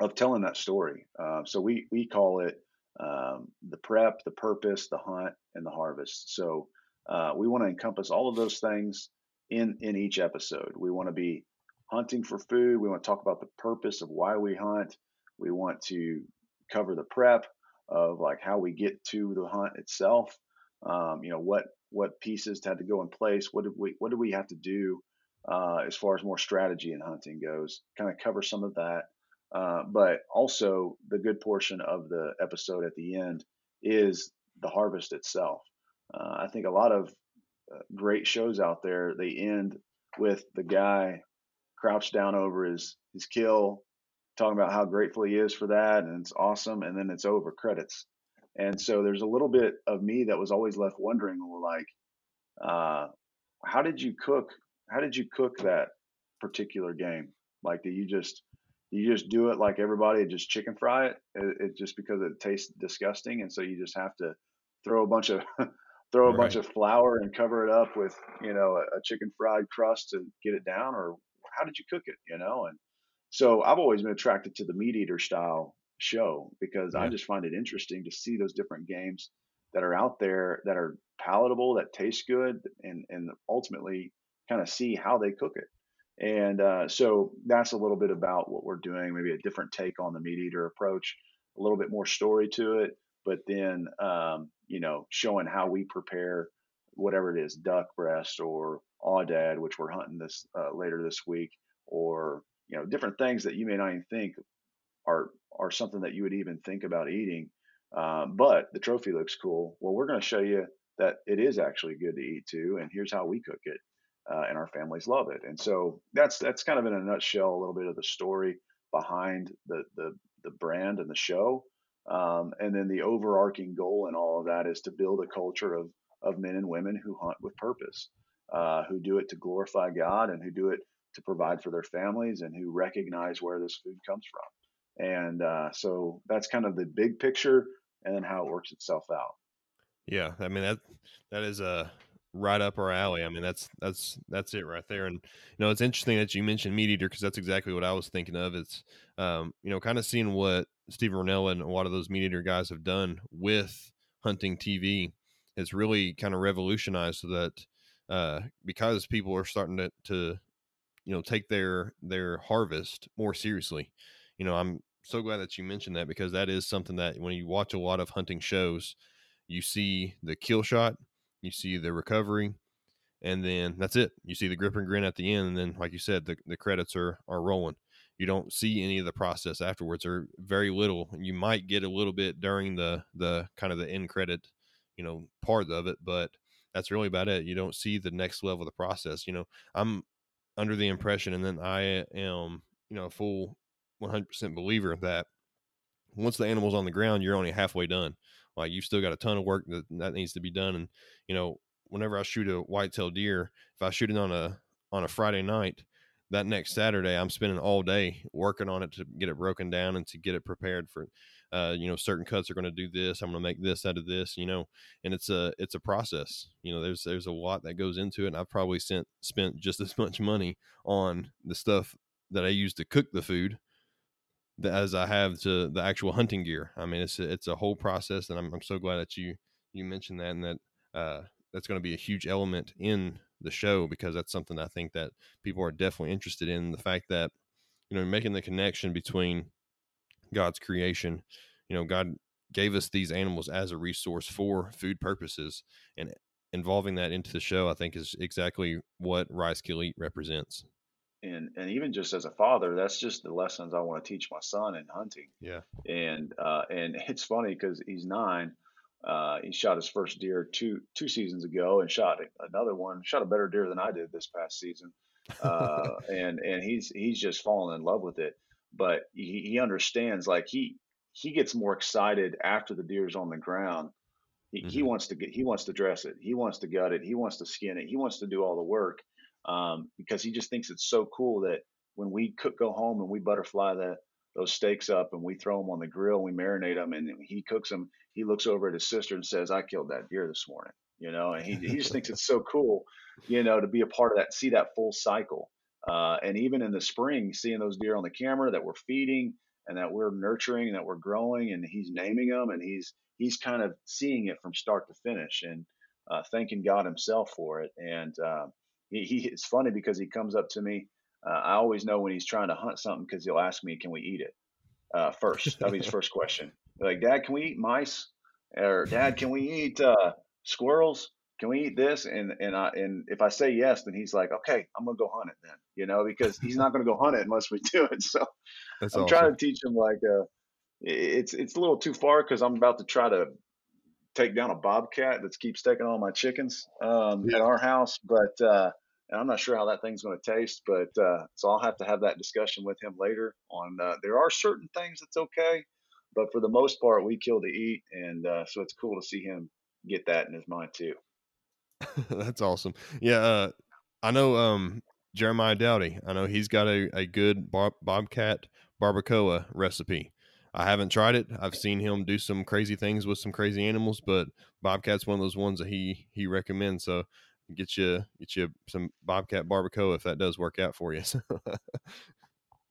Speaker 7: of telling that story. Uh, so we we call it um, the prep, the purpose, the hunt, and the harvest. So uh, we want to encompass all of those things in in each episode. We want to be hunting for food. We want to talk about the purpose of why we hunt. We want to cover the prep of like how we get to the hunt itself. Um, you know what what pieces had to go in place. What did we what did we have to do uh, as far as more strategy in hunting goes? Kind of cover some of that. Uh, but also, the good portion of the episode at the end is the harvest itself. Uh, I think a lot of uh, great shows out there they end with the guy crouched down over his his kill, talking about how grateful he is for that, and it's awesome, and then it's over credits. And so there's a little bit of me that was always left wondering, like, uh, how did you cook? How did you cook that particular game? Like, do you just you just do it like everybody, just chicken fry it? it? It, just because it tastes disgusting, and so you just have to throw a bunch of throw a right. bunch of flour and cover it up with you know a, a chicken fried crust to get it down, or how did you cook it? You know, and so I've always been attracted to the meat eater style show because yeah. I just find it interesting to see those different games that are out there that are palatable, that taste good, and and ultimately kind of see how they cook it. And uh, so that's a little bit about what we're doing, maybe a different take on the meat eater approach, a little bit more story to it, but then um, you know showing how we prepare whatever it is, duck breast or aoudad, which we're hunting this uh, later this week, or you know different things that you may not even think are are something that you would even think about eating. Um, but the trophy looks cool. Well, we're going to show you that it is actually good to eat too, and here's how we cook it, uh, and our families love it. And so that's that's kind of in a nutshell a little bit of the story behind the the the brand and the show. Um, and then the overarching goal in all of that is to build a culture of of men and women who hunt with purpose, uh, who do it to glorify God, and who do it to provide for their families, and who recognize where this food comes from. And uh, so that's kind of the big picture and then how it works itself out.
Speaker 5: Yeah, I mean that that is a right up our alley. I mean that's that's that's it right there. And you know it's interesting that you mentioned meat eater because that's exactly what I was thinking of. It's um, you know kind of seeing what Steve Rinella and a lot of those meat eater guys have done with hunting TV has really kind of revolutionized so that uh, because people are starting to, to you know take their their harvest more seriously you know, I'm so glad that you mentioned that because that is something that when you watch a lot of hunting shows, you see the kill shot, you see the recovery, and then that's it. You see the grip and grin at the end, and then, like you said, the, the credits are are rolling. You don't see any of the process afterwards, or very little. You might get a little bit during the the kind of the end credit, you know, part of it, but that's really about it. You don't see the next level of the process. You know, I'm under the impression, and then I am, you know, a full 100% believer that once the animal's on the ground, you're only halfway done. Like you've still got a ton of work that that needs to be done. And you know, whenever I shoot a whitetail deer, if I shoot it on a on a Friday night, that next Saturday I'm spending all day working on it to get it broken down and to get it prepared for. Uh, you know, certain cuts are going to do this. I'm going to make this out of this. You know, and it's a it's a process. You know, there's there's a lot that goes into it. And I've probably spent spent just as much money on the stuff that I use to cook the food as I have to the actual hunting gear. I mean, it's a, it's a whole process, and I'm I'm so glad that you you mentioned that and that uh, that's going to be a huge element in the show because that's something I think that people are definitely interested in. The fact that you know making the connection between God's creation, you know, God gave us these animals as a resource for food purposes, and involving that into the show, I think, is exactly what Rise Kill Eat represents
Speaker 7: and and even just as a father, that's just the lessons I want to teach my son in hunting.
Speaker 5: Yeah.
Speaker 7: And uh, and it's funny because he's nine. Uh, he shot his first deer two two seasons ago, and shot another one. Shot a better deer than I did this past season. Uh, and and he's he's just fallen in love with it. But he, he understands like he he gets more excited after the deer's on the ground. He, mm-hmm. he wants to get he wants to dress it. He wants to gut it. He wants to skin it. He wants to do all the work um, because he just thinks it's so cool that when we cook, go home and we butterfly the those steaks up and we throw them on the grill, we marinate them, and he cooks them. He looks over at his sister and says, "I killed that deer this morning," you know, and he he just thinks it's so cool, you know, to be a part of that, see that full cycle. Uh, and even in the spring, seeing those deer on the camera that we're feeding and that we're nurturing and that we're growing, and he's naming them, and he's he's kind of seeing it from start to finish and uh, thanking God Himself for it. And uh, he, he it's funny because he comes up to me. Uh, I always know when he's trying to hunt something because he'll ask me, "Can we eat it?" Uh, first, that'll be his first question. Like, Dad, can we eat mice? Or Dad, can we eat uh, squirrels? can we eat this? And and I and if I say yes, then he's like, okay, I'm gonna go hunt it then, you know, because he's not gonna go hunt it unless we do it. So
Speaker 5: That's
Speaker 7: I'm
Speaker 5: awesome.
Speaker 7: trying to teach him like, uh, it's it's a little too far because I'm about to try to take down a bobcat that keeps taking all my chickens um,
Speaker 5: Yeah.
Speaker 7: at our house, but uh, and I'm not sure how that thing's going to taste. But uh, so I'll have to have that discussion with him later. On uh, there are certain things that's okay, but for the most part, we kill to eat, and uh, so it's cool to see him get that in his mind too.
Speaker 5: That's awesome. Yeah, uh, I know um, Jeremiah Doughty. I know he's got a, a good bob, bobcat barbacoa recipe. I haven't tried it. I've seen him do some crazy things with some crazy animals, but bobcat's one of those ones that he he recommends. So get you get you some bobcat barbacoa if that does work out for you.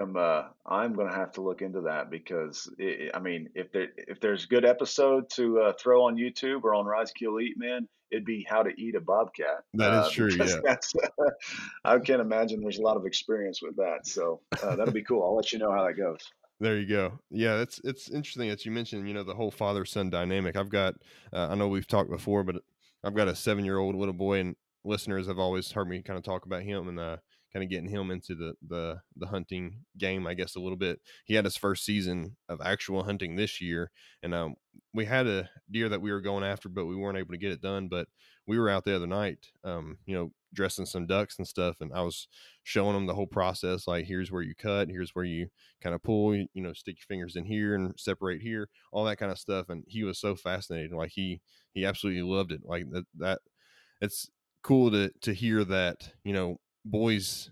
Speaker 7: I'm uh, I'm gonna have to look into that because it, I mean, if there if there's good episode to uh, throw on YouTube or on Rise Kill Eat, man, it'd be how to eat a bobcat.
Speaker 5: That is
Speaker 7: uh,
Speaker 5: true, yeah.
Speaker 7: That's, I can't imagine there's a lot of experience with that, so uh, that'll be cool. I'll let you know how that goes.
Speaker 5: There you go. Yeah, it's it's interesting that you mentioned, you know, the whole father son dynamic. I've got, uh, I know we've talked before, but I've got a seven year old little boy, and listeners have always heard me kind of talk about him and uh, kind of getting him into the the the hunting game, I guess, a little bit. He had his first season of actual hunting this year, and um, we had a deer that we were going after, but we weren't able to get it done. But we were out the other night, um, you know, dressing some ducks and stuff, and I was showing him the whole process. Like, here's where you cut, here's where you kind of pull, you know, stick your fingers in here and separate here, all that kind of stuff. And he was so fascinated. Like he he absolutely loved it. Like that that it's cool to to hear that, you know, boys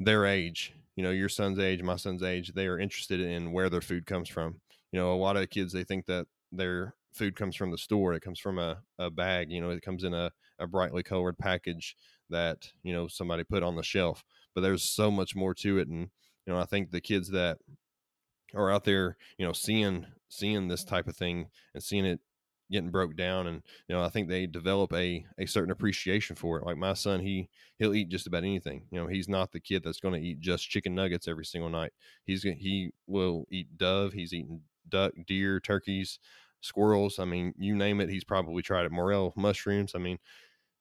Speaker 5: their age, you know, your son's age, my son's age, they are interested in where their food comes from. You know, a lot of kids they think that their food comes from the store. It comes from a, a bag, you know, it comes in a, a brightly colored package that, you know, somebody put on the shelf. But there's so much more to it. And, you know, I think the kids that are out there, you know, seeing seeing this type of thing and seeing it getting broke down and you know i think they develop a a certain appreciation for it like my son he he'll eat just about anything you know he's not the kid that's going to eat just chicken nuggets every single night. He's gonna he will eat dove he's eaten duck deer turkeys squirrels i mean you name it he's probably tried it morel mushrooms i mean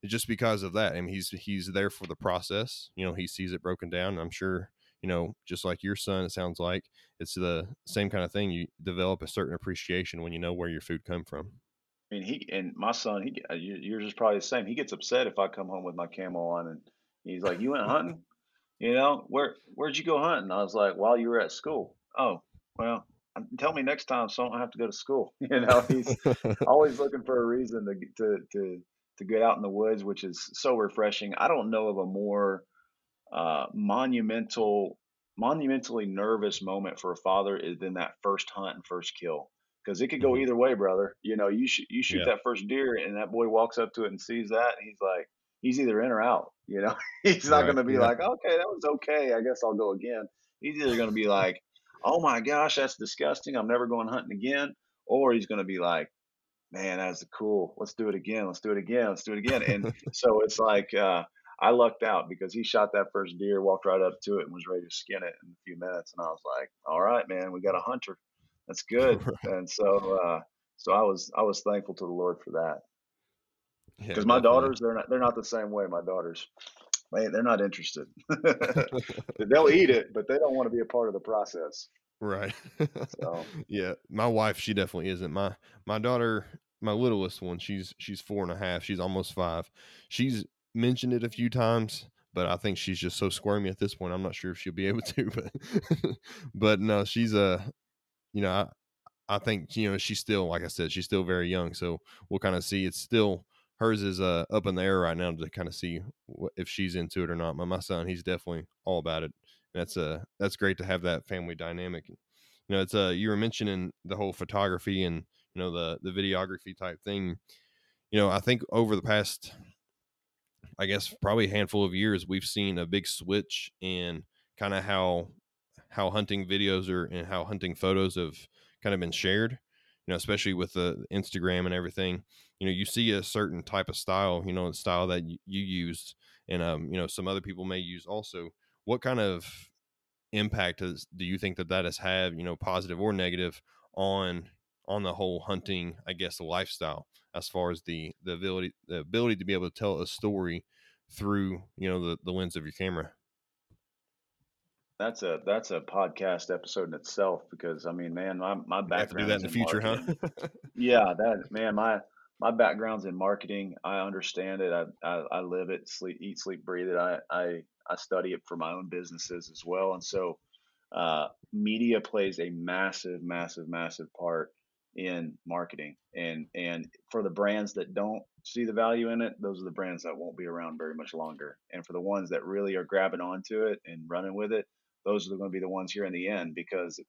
Speaker 5: just because of that i mean he's he's there for the process you know he sees it broken down i'm sure you know just like your son it sounds like it's the same kind of thing you develop a certain appreciation when you know where your food come from
Speaker 7: I mean, he and my son, he uh, yours is probably the same. He gets upset if I come home with my camo on, and he's like, "You went hunting? You know, where where'd you go hunting?" I was like, "While you were at school." Oh, well, um, tell me next time so I don't have to go to school. You know, he's always looking for a reason to to to to get out in the woods, which is so refreshing. I don't know of a more uh, monumental, monumentally nervous moment for a father is than that first hunt and first kill. Because it could go
Speaker 5: Mhm.
Speaker 7: either way, brother. You know, you shoot you shoot
Speaker 5: Yeah.
Speaker 7: that first deer, and that boy walks up to it and sees that, and he's like, he's either in or out. You know, he's not
Speaker 5: Right,
Speaker 7: going to be
Speaker 5: yeah.
Speaker 7: like, okay, that was okay. I guess I'll go again. He's either going to be like, oh my gosh, that's disgusting. I'm never going hunting again, or he's going to be like, man, that's cool. Let's do it again. Let's do it again. Let's do it again. And so it's like uh, I lucked out because he shot that first deer, walked right up to it, and was ready to skin it in a few minutes. And I was like, all right, man, we got a hunter. That's good. And so uh, so I was I was thankful to the Lord for that
Speaker 5: Yeah,
Speaker 7: because my daughters they're not they're not the same way. My daughters. Man, they're not interested. They'll eat it, but they don't want to be a part of the process.
Speaker 5: right
Speaker 7: So
Speaker 5: yeah my wife she definitely isn't my my daughter my littlest one she's she's four and a half she's almost five she's mentioned it a few times but i think she's just so squirmy at this point i'm not sure if she'll be able to but but no she's a you know i i think you know she's still like i said she's still very young so we'll kind of see it's still hers is uh up in the air right now to kind of see wh- if she's into it or not my, my son he's definitely all about it that's uh that's great to have that family dynamic you know it's uh you were mentioning the whole photography and you know the the videography type thing you know i think over the past i guess probably a handful of years we've seen a big switch in kind of how how hunting videos are and how hunting photos have kind of been shared you know especially with the instagram and everything you know you see a certain type of style you know the style that you, you used and um you know some other people may use also what kind of impact has, do you think that that has had you know positive or negative on on the whole hunting, I guess, lifestyle as far as the the ability the ability to be able to tell a story through you know the, the lens of your camera.
Speaker 7: That's a that's a podcast episode in itself because I mean, man, my my background
Speaker 5: do that in the future,
Speaker 7: marketing.
Speaker 5: huh?
Speaker 7: yeah, that man, my my background's in marketing. I understand it. I I, I live it, sleep, eat, sleep, breathe it. I I I study it for my own businesses as well, and so uh, media plays a massive, massive, massive part in marketing. And and for the brands that don't see the value in it, those are the brands that won't be around very much longer. And for the ones that really are grabbing onto it and running with it, those are going to be the ones here in the end because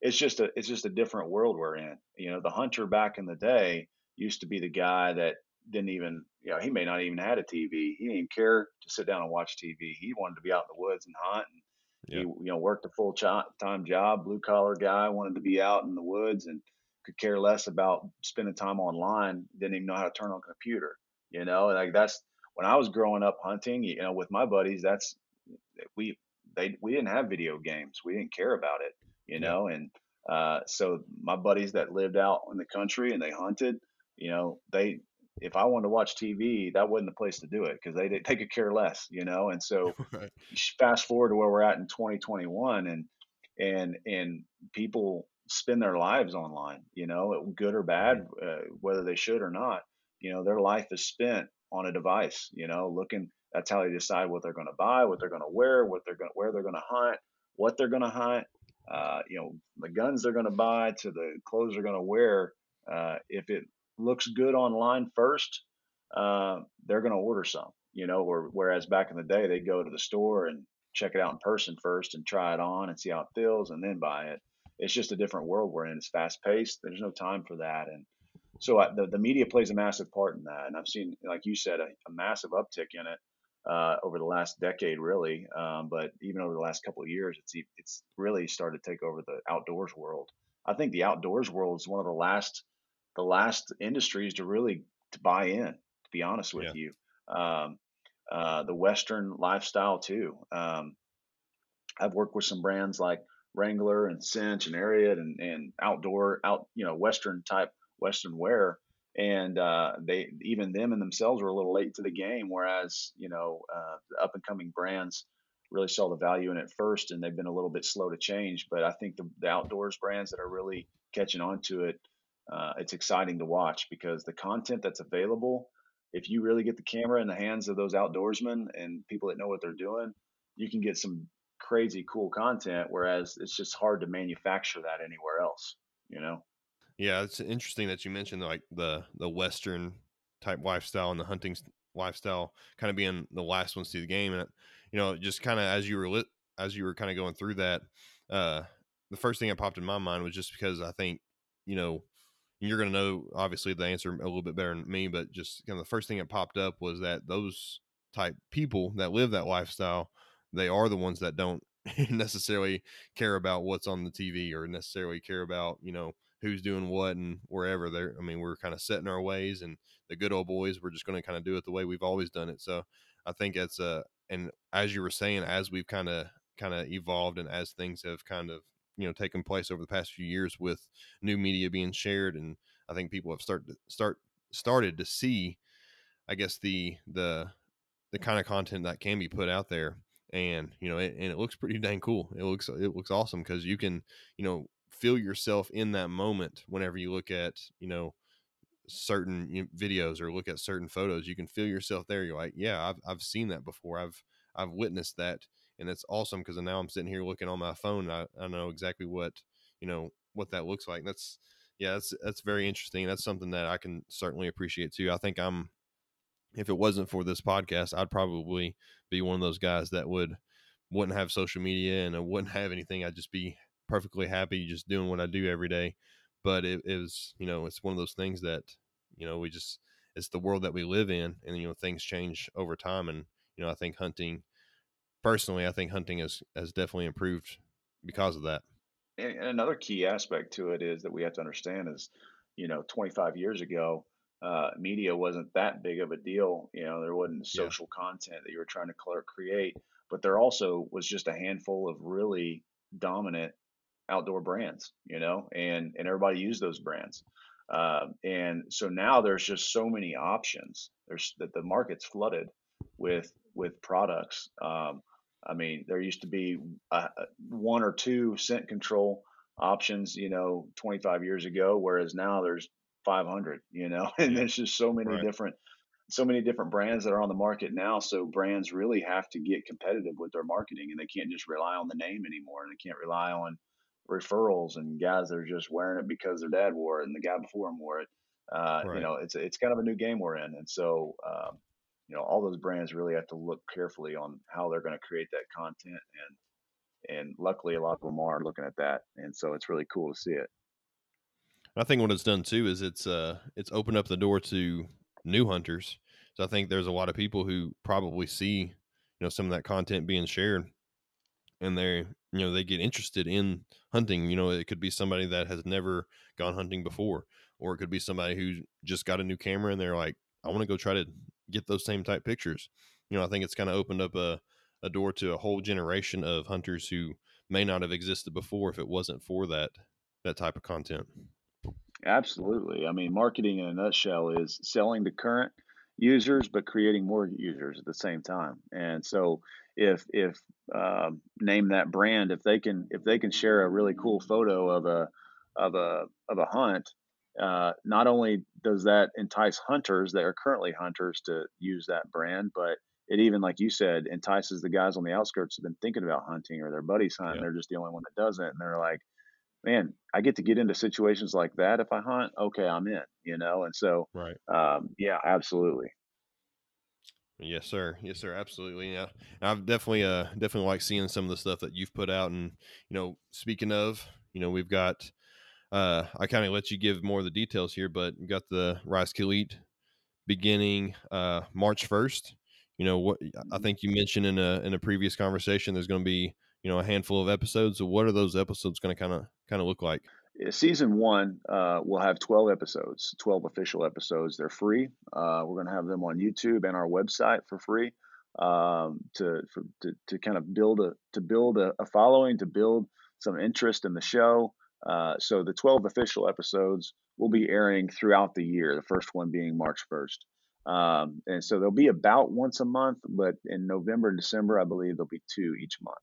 Speaker 7: it's just a it's just a different world we're in. You know, the hunter back in the day used to be the guy that didn't even you know he may not even had a TV. He didn't even care to sit down and watch TV. He wanted to be out in the woods and hunt. And
Speaker 5: Yeah.
Speaker 7: He you know worked a full time job, blue collar guy, wanted to be out in the woods and could care less about spending time online. Didn't even know how to turn on a computer. You know, like that's when I was growing up hunting. You know, with my buddies, that's we they we didn't have video games. We didn't care about it. You
Speaker 5: Yeah.
Speaker 7: know, and uh, so my buddies that lived out in the country and they hunted, you know, they if I wanted to watch TV, that wasn't the place to do it because they they could care less, you know. And so
Speaker 5: right.
Speaker 7: fast forward to where we're at in 2021, and and and people spend their lives online, you know, good or bad, uh, whether they should or not. You know, their life is spent on a device. You know, looking. That's how they decide what they're going to buy, what they're going to wear, what they're going, where they're going to hunt, what they're going to hunt. Uh, you know, the guns they're going to buy to the clothes they're going to wear. Uh, if it looks good online first, uh, they're going to order some. You know, or whereas back in the day they go to the store and check it out in person first and try it on and see how it feels and then buy it. It's just a different world we're in. It's fast paced. There's no time for that, and so I, the the media plays a massive part in that. And I've seen, like you said, a, a massive uptick in it uh, over the last decade, really. Um, but even over the last couple of years, it's it's really started to take over the outdoors world. I think the outdoors world is one of the last the last industries to really to buy in. To be honest with
Speaker 5: Yeah.
Speaker 7: you, um, uh, the Western lifestyle too. Um, I've worked with some brands like Wrangler and Cinch and Ariat and, and outdoor out you know Western type Western wear, and uh, they even them and themselves were a little late to the game. Whereas you know uh, up and coming brands really saw the value in it first, and they've been a little bit slow to change. But I think the, the outdoors brands that are really catching on to it, uh, it's exciting to watch because the content that's available. If you really get the camera in the hands of those outdoorsmen and people that know what they're doing, you can get some crazy cool content. Whereas it's just hard to manufacture that anywhere else. You know.
Speaker 5: Yeah, it's interesting that you mentioned like the the Western type lifestyle and the hunting lifestyle kind of being the last ones to the game, and you know, just kind of as you were lit, as you were kind of going through that, uh, the first thing that popped in my mind was just because I think you know you're going to know obviously the answer a little bit better than me, but just kind of the first thing that popped up was that those type people that live that lifestyle, they are the ones that don't necessarily care about what's on the TV or necessarily care about you know who's doing what and wherever they're i mean we're kind of set in our ways and the good old boys we're just going to kind of do it the way we've always done it. So i think it's a, and as you were saying as we've kind of kind of evolved and as things have kind of you know taken place over the past few years with new media being shared and i think people have started to start started to see i guess the the the kind of content that can be put out there and you know it, and it looks pretty dang cool. It looks it looks awesome because you can you know feel yourself in that moment whenever you look at you know certain videos or look at certain photos you can feel yourself there you're like yeah i've, I've seen that before i've i've witnessed that and it's awesome because now i'm sitting here looking on my phone I, I know exactly what you know what that looks like that's yeah that's that's very interesting that's something that i can certainly appreciate too i think i'm if it wasn't for this podcast i'd probably be one of those guys that would wouldn't have social media and I wouldn't have anything i'd just be perfectly happy just doing what i do every day but it, it was you know it's one of those things that you know we just it's the world that we live in and you know things change over time and you know i think hunting personally i think hunting has has definitely improved because of that
Speaker 7: And another key aspect to it is that we have to understand is, you know, 25 years ago, uh, media wasn't that big of a deal. You know, there wasn't
Speaker 5: Yeah.
Speaker 7: social content that you were trying to create, but there also was just a handful of really dominant outdoor brands, you know, and and everybody used those brands. Uh, and so now there's just so many options. There's that the market's flooded with with products. Um, I mean, there used to be uh, one or two scent control options, you know, 25 years ago, whereas now there's 500, you know, and there's just so many
Speaker 5: Right.
Speaker 7: different so many different brands that are on the market now. So brands really have to get competitive with their marketing, and they can't just rely on the name anymore, and they can't rely on referrals and guys that are just wearing it because their dad wore it and the guy before him wore it. Uh,
Speaker 5: Right.
Speaker 7: You know, it's it's kind of a new game we're in, and so um, you know all those brands really have to look carefully on how they're going to create that content, and and luckily a lot of them are looking at that, and so it's really cool to see it.
Speaker 5: I think what it's done too is it's uh it's opened up the door to new hunters. So I think there's a lot of people who probably see you know some of that content being shared, and they you know they get interested in hunting. You know, it could be somebody that has never gone hunting before, or it could be somebody who just got a new camera and they're like, I want to go try to get those same type pictures. You know, I think it's kind of opened up a a door to a whole generation of hunters who may not have existed before if it wasn't for that that type of content.
Speaker 7: Absolutely. I mean, marketing in a nutshell is selling to current users, but creating more users at the same time. And so, if if um, name that brand, if they can if they can share a really cool photo of a of a of a hunt, uh, not only does that entice hunters that are currently hunters to use that brand, but it even, like you said, entices the guys on the outskirts who've been thinking about hunting or their buddies hunt.
Speaker 5: Yeah.
Speaker 7: They're just the only one that doesn't, and they're like man, I get to get into situations like that if I hunt. Okay, I'm in, you know? And so,
Speaker 5: Right.
Speaker 7: um, yeah, absolutely.
Speaker 5: Yes, sir. Yes, sir. Absolutely. Yeah. I've definitely, uh, definitely like seeing some of the stuff that you've put out. And, you know, speaking of, you know, we've got, uh, I kind of let you give more of the details here, but we got the Rise Kill Eat beginning, uh, March 1st. You know, what I think you mentioned in a, in a previous conversation, there's going to be, you know, a handful of episodes. So what are those episodes going to kind of, kind of look like?
Speaker 7: Season one uh, will have 12 episodes, 12 official episodes. They're free. Uh, we're going to have them on YouTube and our website for free um, to, for, to to kind of build a to build a, a following, to build some interest in the show. Uh, so the 12 official episodes will be airing throughout the year. The first one being March 1st. Um, and so they'll be about once a month, but in November and December, I believe there'll be two each month.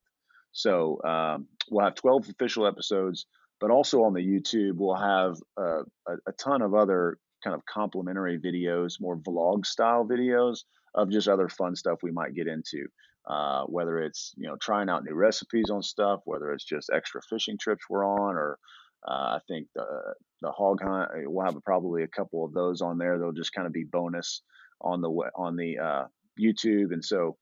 Speaker 7: So um, we'll have 12 official episodes, but also on the YouTube, we'll have uh, a, a ton of other kind of complimentary videos, more vlog style videos of just other fun stuff we might get into. Uh, whether it's you know trying out new recipes on stuff, whether it's just extra fishing trips we're on, or uh, I think the the hog hunt we'll have probably a couple of those on there. They'll just kind of be bonus on the on the uh, YouTube, and so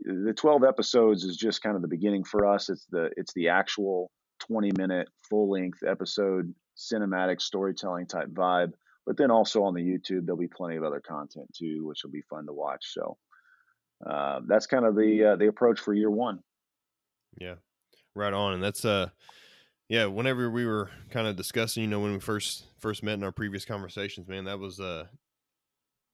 Speaker 7: the 12 episodes is just kind of the beginning for us. It's the it's the actual 20 minute full length episode cinematic storytelling type vibe. But then also on the YouTube, there'll be plenty of other content too, which will be fun to watch. So uh, that's kind of the uh, the approach for year one.
Speaker 5: Yeah, right on. And that's uh, yeah. Whenever we were kind of discussing, you know, when we first first met in our previous conversations, man, that was uh,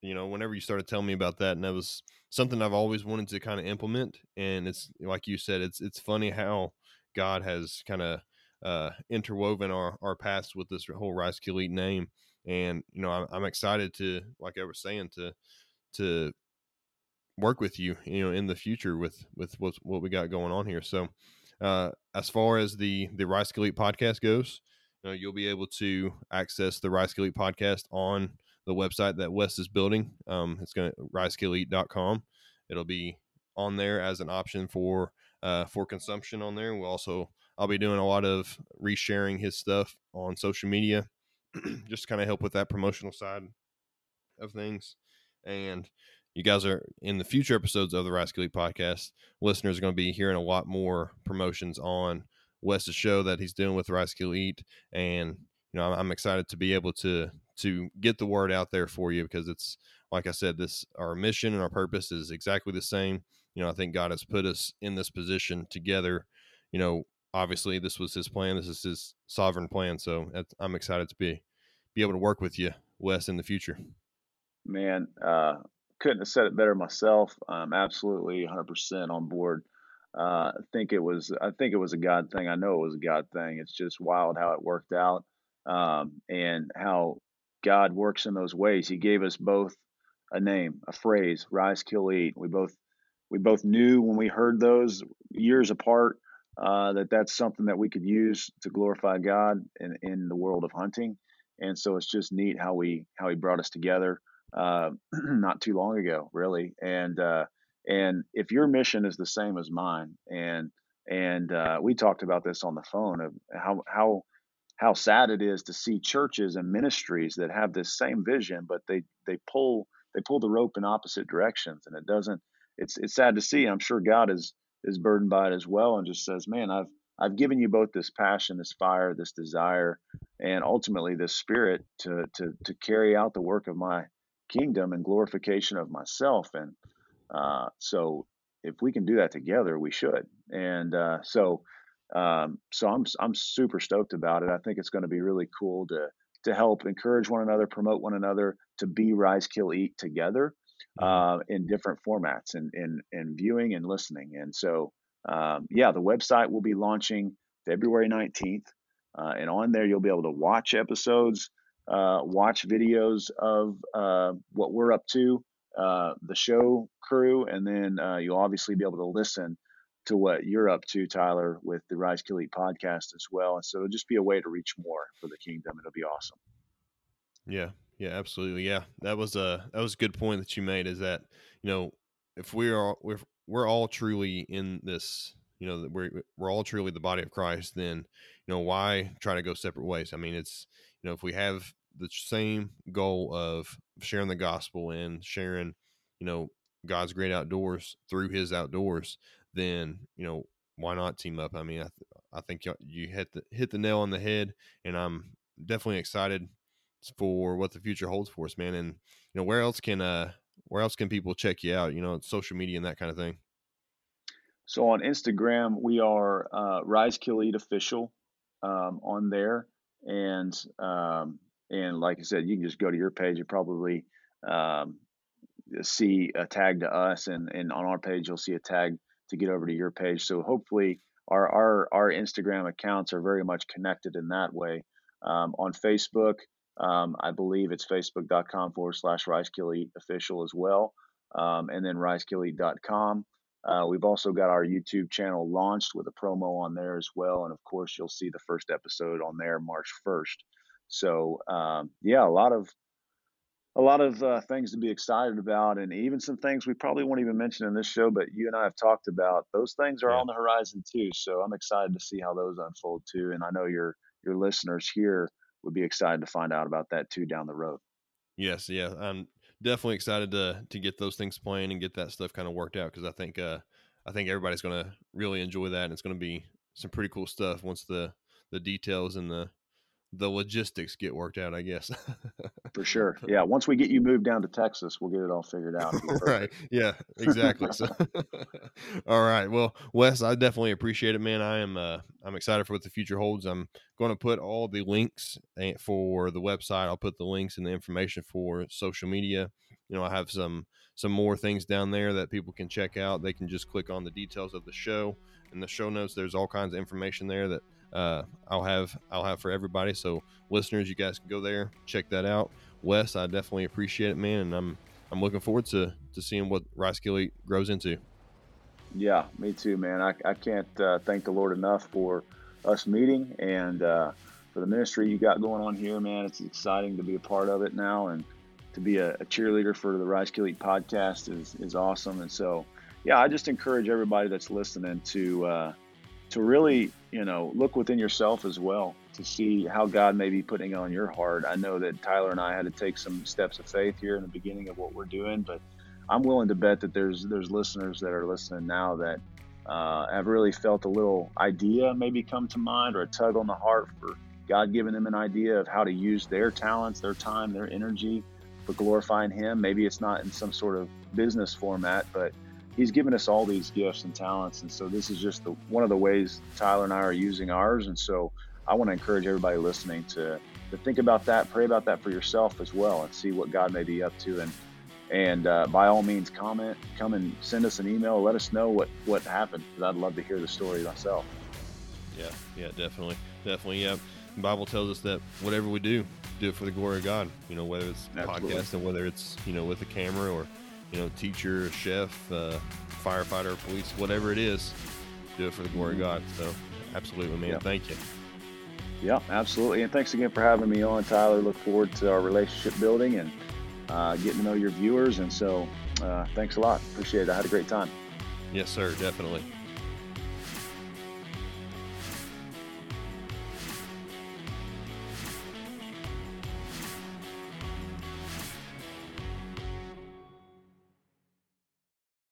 Speaker 5: you know, whenever you started telling me about that, and that was something I've always wanted to kind of implement. And it's like you said, it's it's funny how God has kind of uh interwoven our our paths with this whole Rise Kill name. And you know, I'm, I'm excited to, like I was saying, to to work with you, you know, in the future with with what what we got going on here. So, uh, as far as the the Rise Kill podcast goes, you know, you'll be able to access the Rise Kill podcast on the website that Wes is building. Um, it's going to risekilleat.com. It'll be on there as an option for uh, for consumption on there. We'll also I'll be doing a lot of resharing his stuff on social media, just kind of help with that promotional side of things. And you guys are in the future episodes of the Rise Eat podcast. Listeners are going to be hearing a lot more promotions on Wes's show that he's doing with Rise Eat, and you know I'm excited to be able to to get the word out there for you because it's like I said, this our mission and our purpose is exactly the same. You know, I think God has put us in this position together. You know, obviously this was His plan. This is His sovereign plan. So I'm excited to be be able to work with you, Wes, in the future.
Speaker 7: Man, uh, couldn't have said it better myself. I'm absolutely 100% on board uh, think it was I think it was a God thing. I know it was a God thing. It's just wild how it worked out um, and how God works in those ways. He gave us both a name, a phrase, rise, kill, eat. We both we both knew when we heard those years apart uh, that that's something that we could use to glorify God in, in the world of hunting. And so it's just neat how we how he brought us together uh, not too long ago, really. And uh, and if your mission is the same as mine, and and uh, we talked about this on the phone of how how how sad it is to see churches and ministries that have this same vision, but they they pull they pull the rope in opposite directions, and it doesn't. It's it's sad to see. I'm sure God is is burdened by it as well, and just says, "Man, I've I've given you both this passion, this fire, this desire, and ultimately this spirit to to to carry out the work of my kingdom and glorification of myself." And uh, so, if we can do that together, we should. And uh, so, um, so I'm I'm super stoked about it. I think it's going to be really cool to to help encourage one another, promote one another, to be rise, kill, eat together uh, in different formats and in, in, in viewing and listening. And so, um, yeah, the website will be launching February 19th. Uh, and on there, you'll be able to watch episodes, uh, watch videos of uh, what we're up to, uh, the show crew, and then uh, you'll obviously be able to listen to what you're up to, Tyler, with the Rise Kill Eat podcast as well. And so it'll just be a way to reach more for the kingdom. It'll be awesome.
Speaker 5: Yeah, yeah, absolutely. Yeah, that was a that was a good point that you made. Is that you know if we are we're we're all truly in this, you know, we're we're all truly the body of Christ, then you know why try to go separate ways? I mean, it's you know if we have the same goal of sharing the gospel and sharing, you know, God's great outdoors through His outdoors, then you know why not team up? I mean, I, th- I think you hit the hit the nail on the head, and I'm definitely excited for what the future holds for us, man. And you know, where else can uh where else can people check you out? You know, social media and that kind of thing.
Speaker 7: So on Instagram, we are uh, Rise Kill Eat official um, on there, and um, and like I said, you can just go to your page and probably um, see a tag to us, and and on our page you'll see a tag to get over to your page. So hopefully our our our Instagram accounts are very much connected in that way. Um, on Facebook, um, I believe it's facebook.com forward slash Rise Kill Eat official as well. Um, and then risekilleat.com. Uh, we've also got our YouTube channel launched with a promo on there as well. And of course, you'll see the first episode on there March 1st. So, um, yeah, a lot of a lot of uh, things to be excited about, and even some things we probably won't even mention in this show, but you and I have talked about. Those things are yeah. on the horizon too, so I'm excited to see how those unfold too. And I know your your listeners here would be excited to find out about that too down the road.
Speaker 5: Yes, yeah, I'm definitely excited to to get those things playing and get that stuff kind of worked out because I think uh, I think everybody's going to really enjoy that, and it's going to be some pretty cool stuff once the the details and the the logistics get worked out, I guess.
Speaker 7: For sure. Yeah. Once we get you moved down to Texas, we'll get it all figured out.
Speaker 5: right. Yeah, exactly. so all right. Well, Wes, I definitely appreciate it, man. I am uh I'm excited for what the future holds. I'm going to put all the links eh, for the website. I'll put the links and the information for social media. You know, I have some some more things down there that people can check out. They can just click on the details of the show. In the show notes, there's all kinds of information there that uh, I'll have I'll have for everybody. So listeners, you guys can go there, check that out. Wes, I definitely appreciate it, man, and I'm I'm looking forward to to seeing what Rise Kill Eat grows into.
Speaker 7: Yeah, me too, man. I, I can't uh, thank the Lord enough for us meeting and uh, for the ministry you got going on here, man. It's exciting to be a part of it now and to be a, a cheerleader for the Rise Kill Eat podcast is, is awesome. And so, yeah, I just encourage everybody that's listening to uh, to really, you know, look within yourself as well to see how God may be putting on your heart. I know that Tyler and I had to take some steps of faith here in the beginning of what we're doing, but I'm willing to bet that there's there's listeners that are listening now that uh, have really felt a little idea maybe come to mind or a tug on the heart for God giving them an idea of how to use their talents, their time, their energy for glorifying Him. Maybe it's not in some sort of business format, but he's given us all these gifts and talents and so this is just the one of the ways tyler and i are using ours and so i want to encourage everybody listening to to think about that pray about that for yourself as well and see what god may be up to and And uh, by all means, comment, come and send us an email. Let us know what what happened I'd love to hear the story myself.
Speaker 5: Yeah, yeah, definitely, definitely. Yeah, the Bible tells us that whatever we do, do it for the glory of God. You know, whether it's
Speaker 7: Absolutely.
Speaker 5: podcasting, whether it's you know with a camera or you know teacher, chef, uh, firefighter, police, whatever it is, do it for the glory of God. So, absolutely, man.
Speaker 7: Yeah.
Speaker 5: Thank you.
Speaker 7: Yeah, absolutely. And thanks again for having me on, Tyler. Look forward to our relationship building and uh, getting to know your viewers. And so, uh, thanks a lot. Appreciate it. I had a great time.
Speaker 5: Yes, sir. Definitely.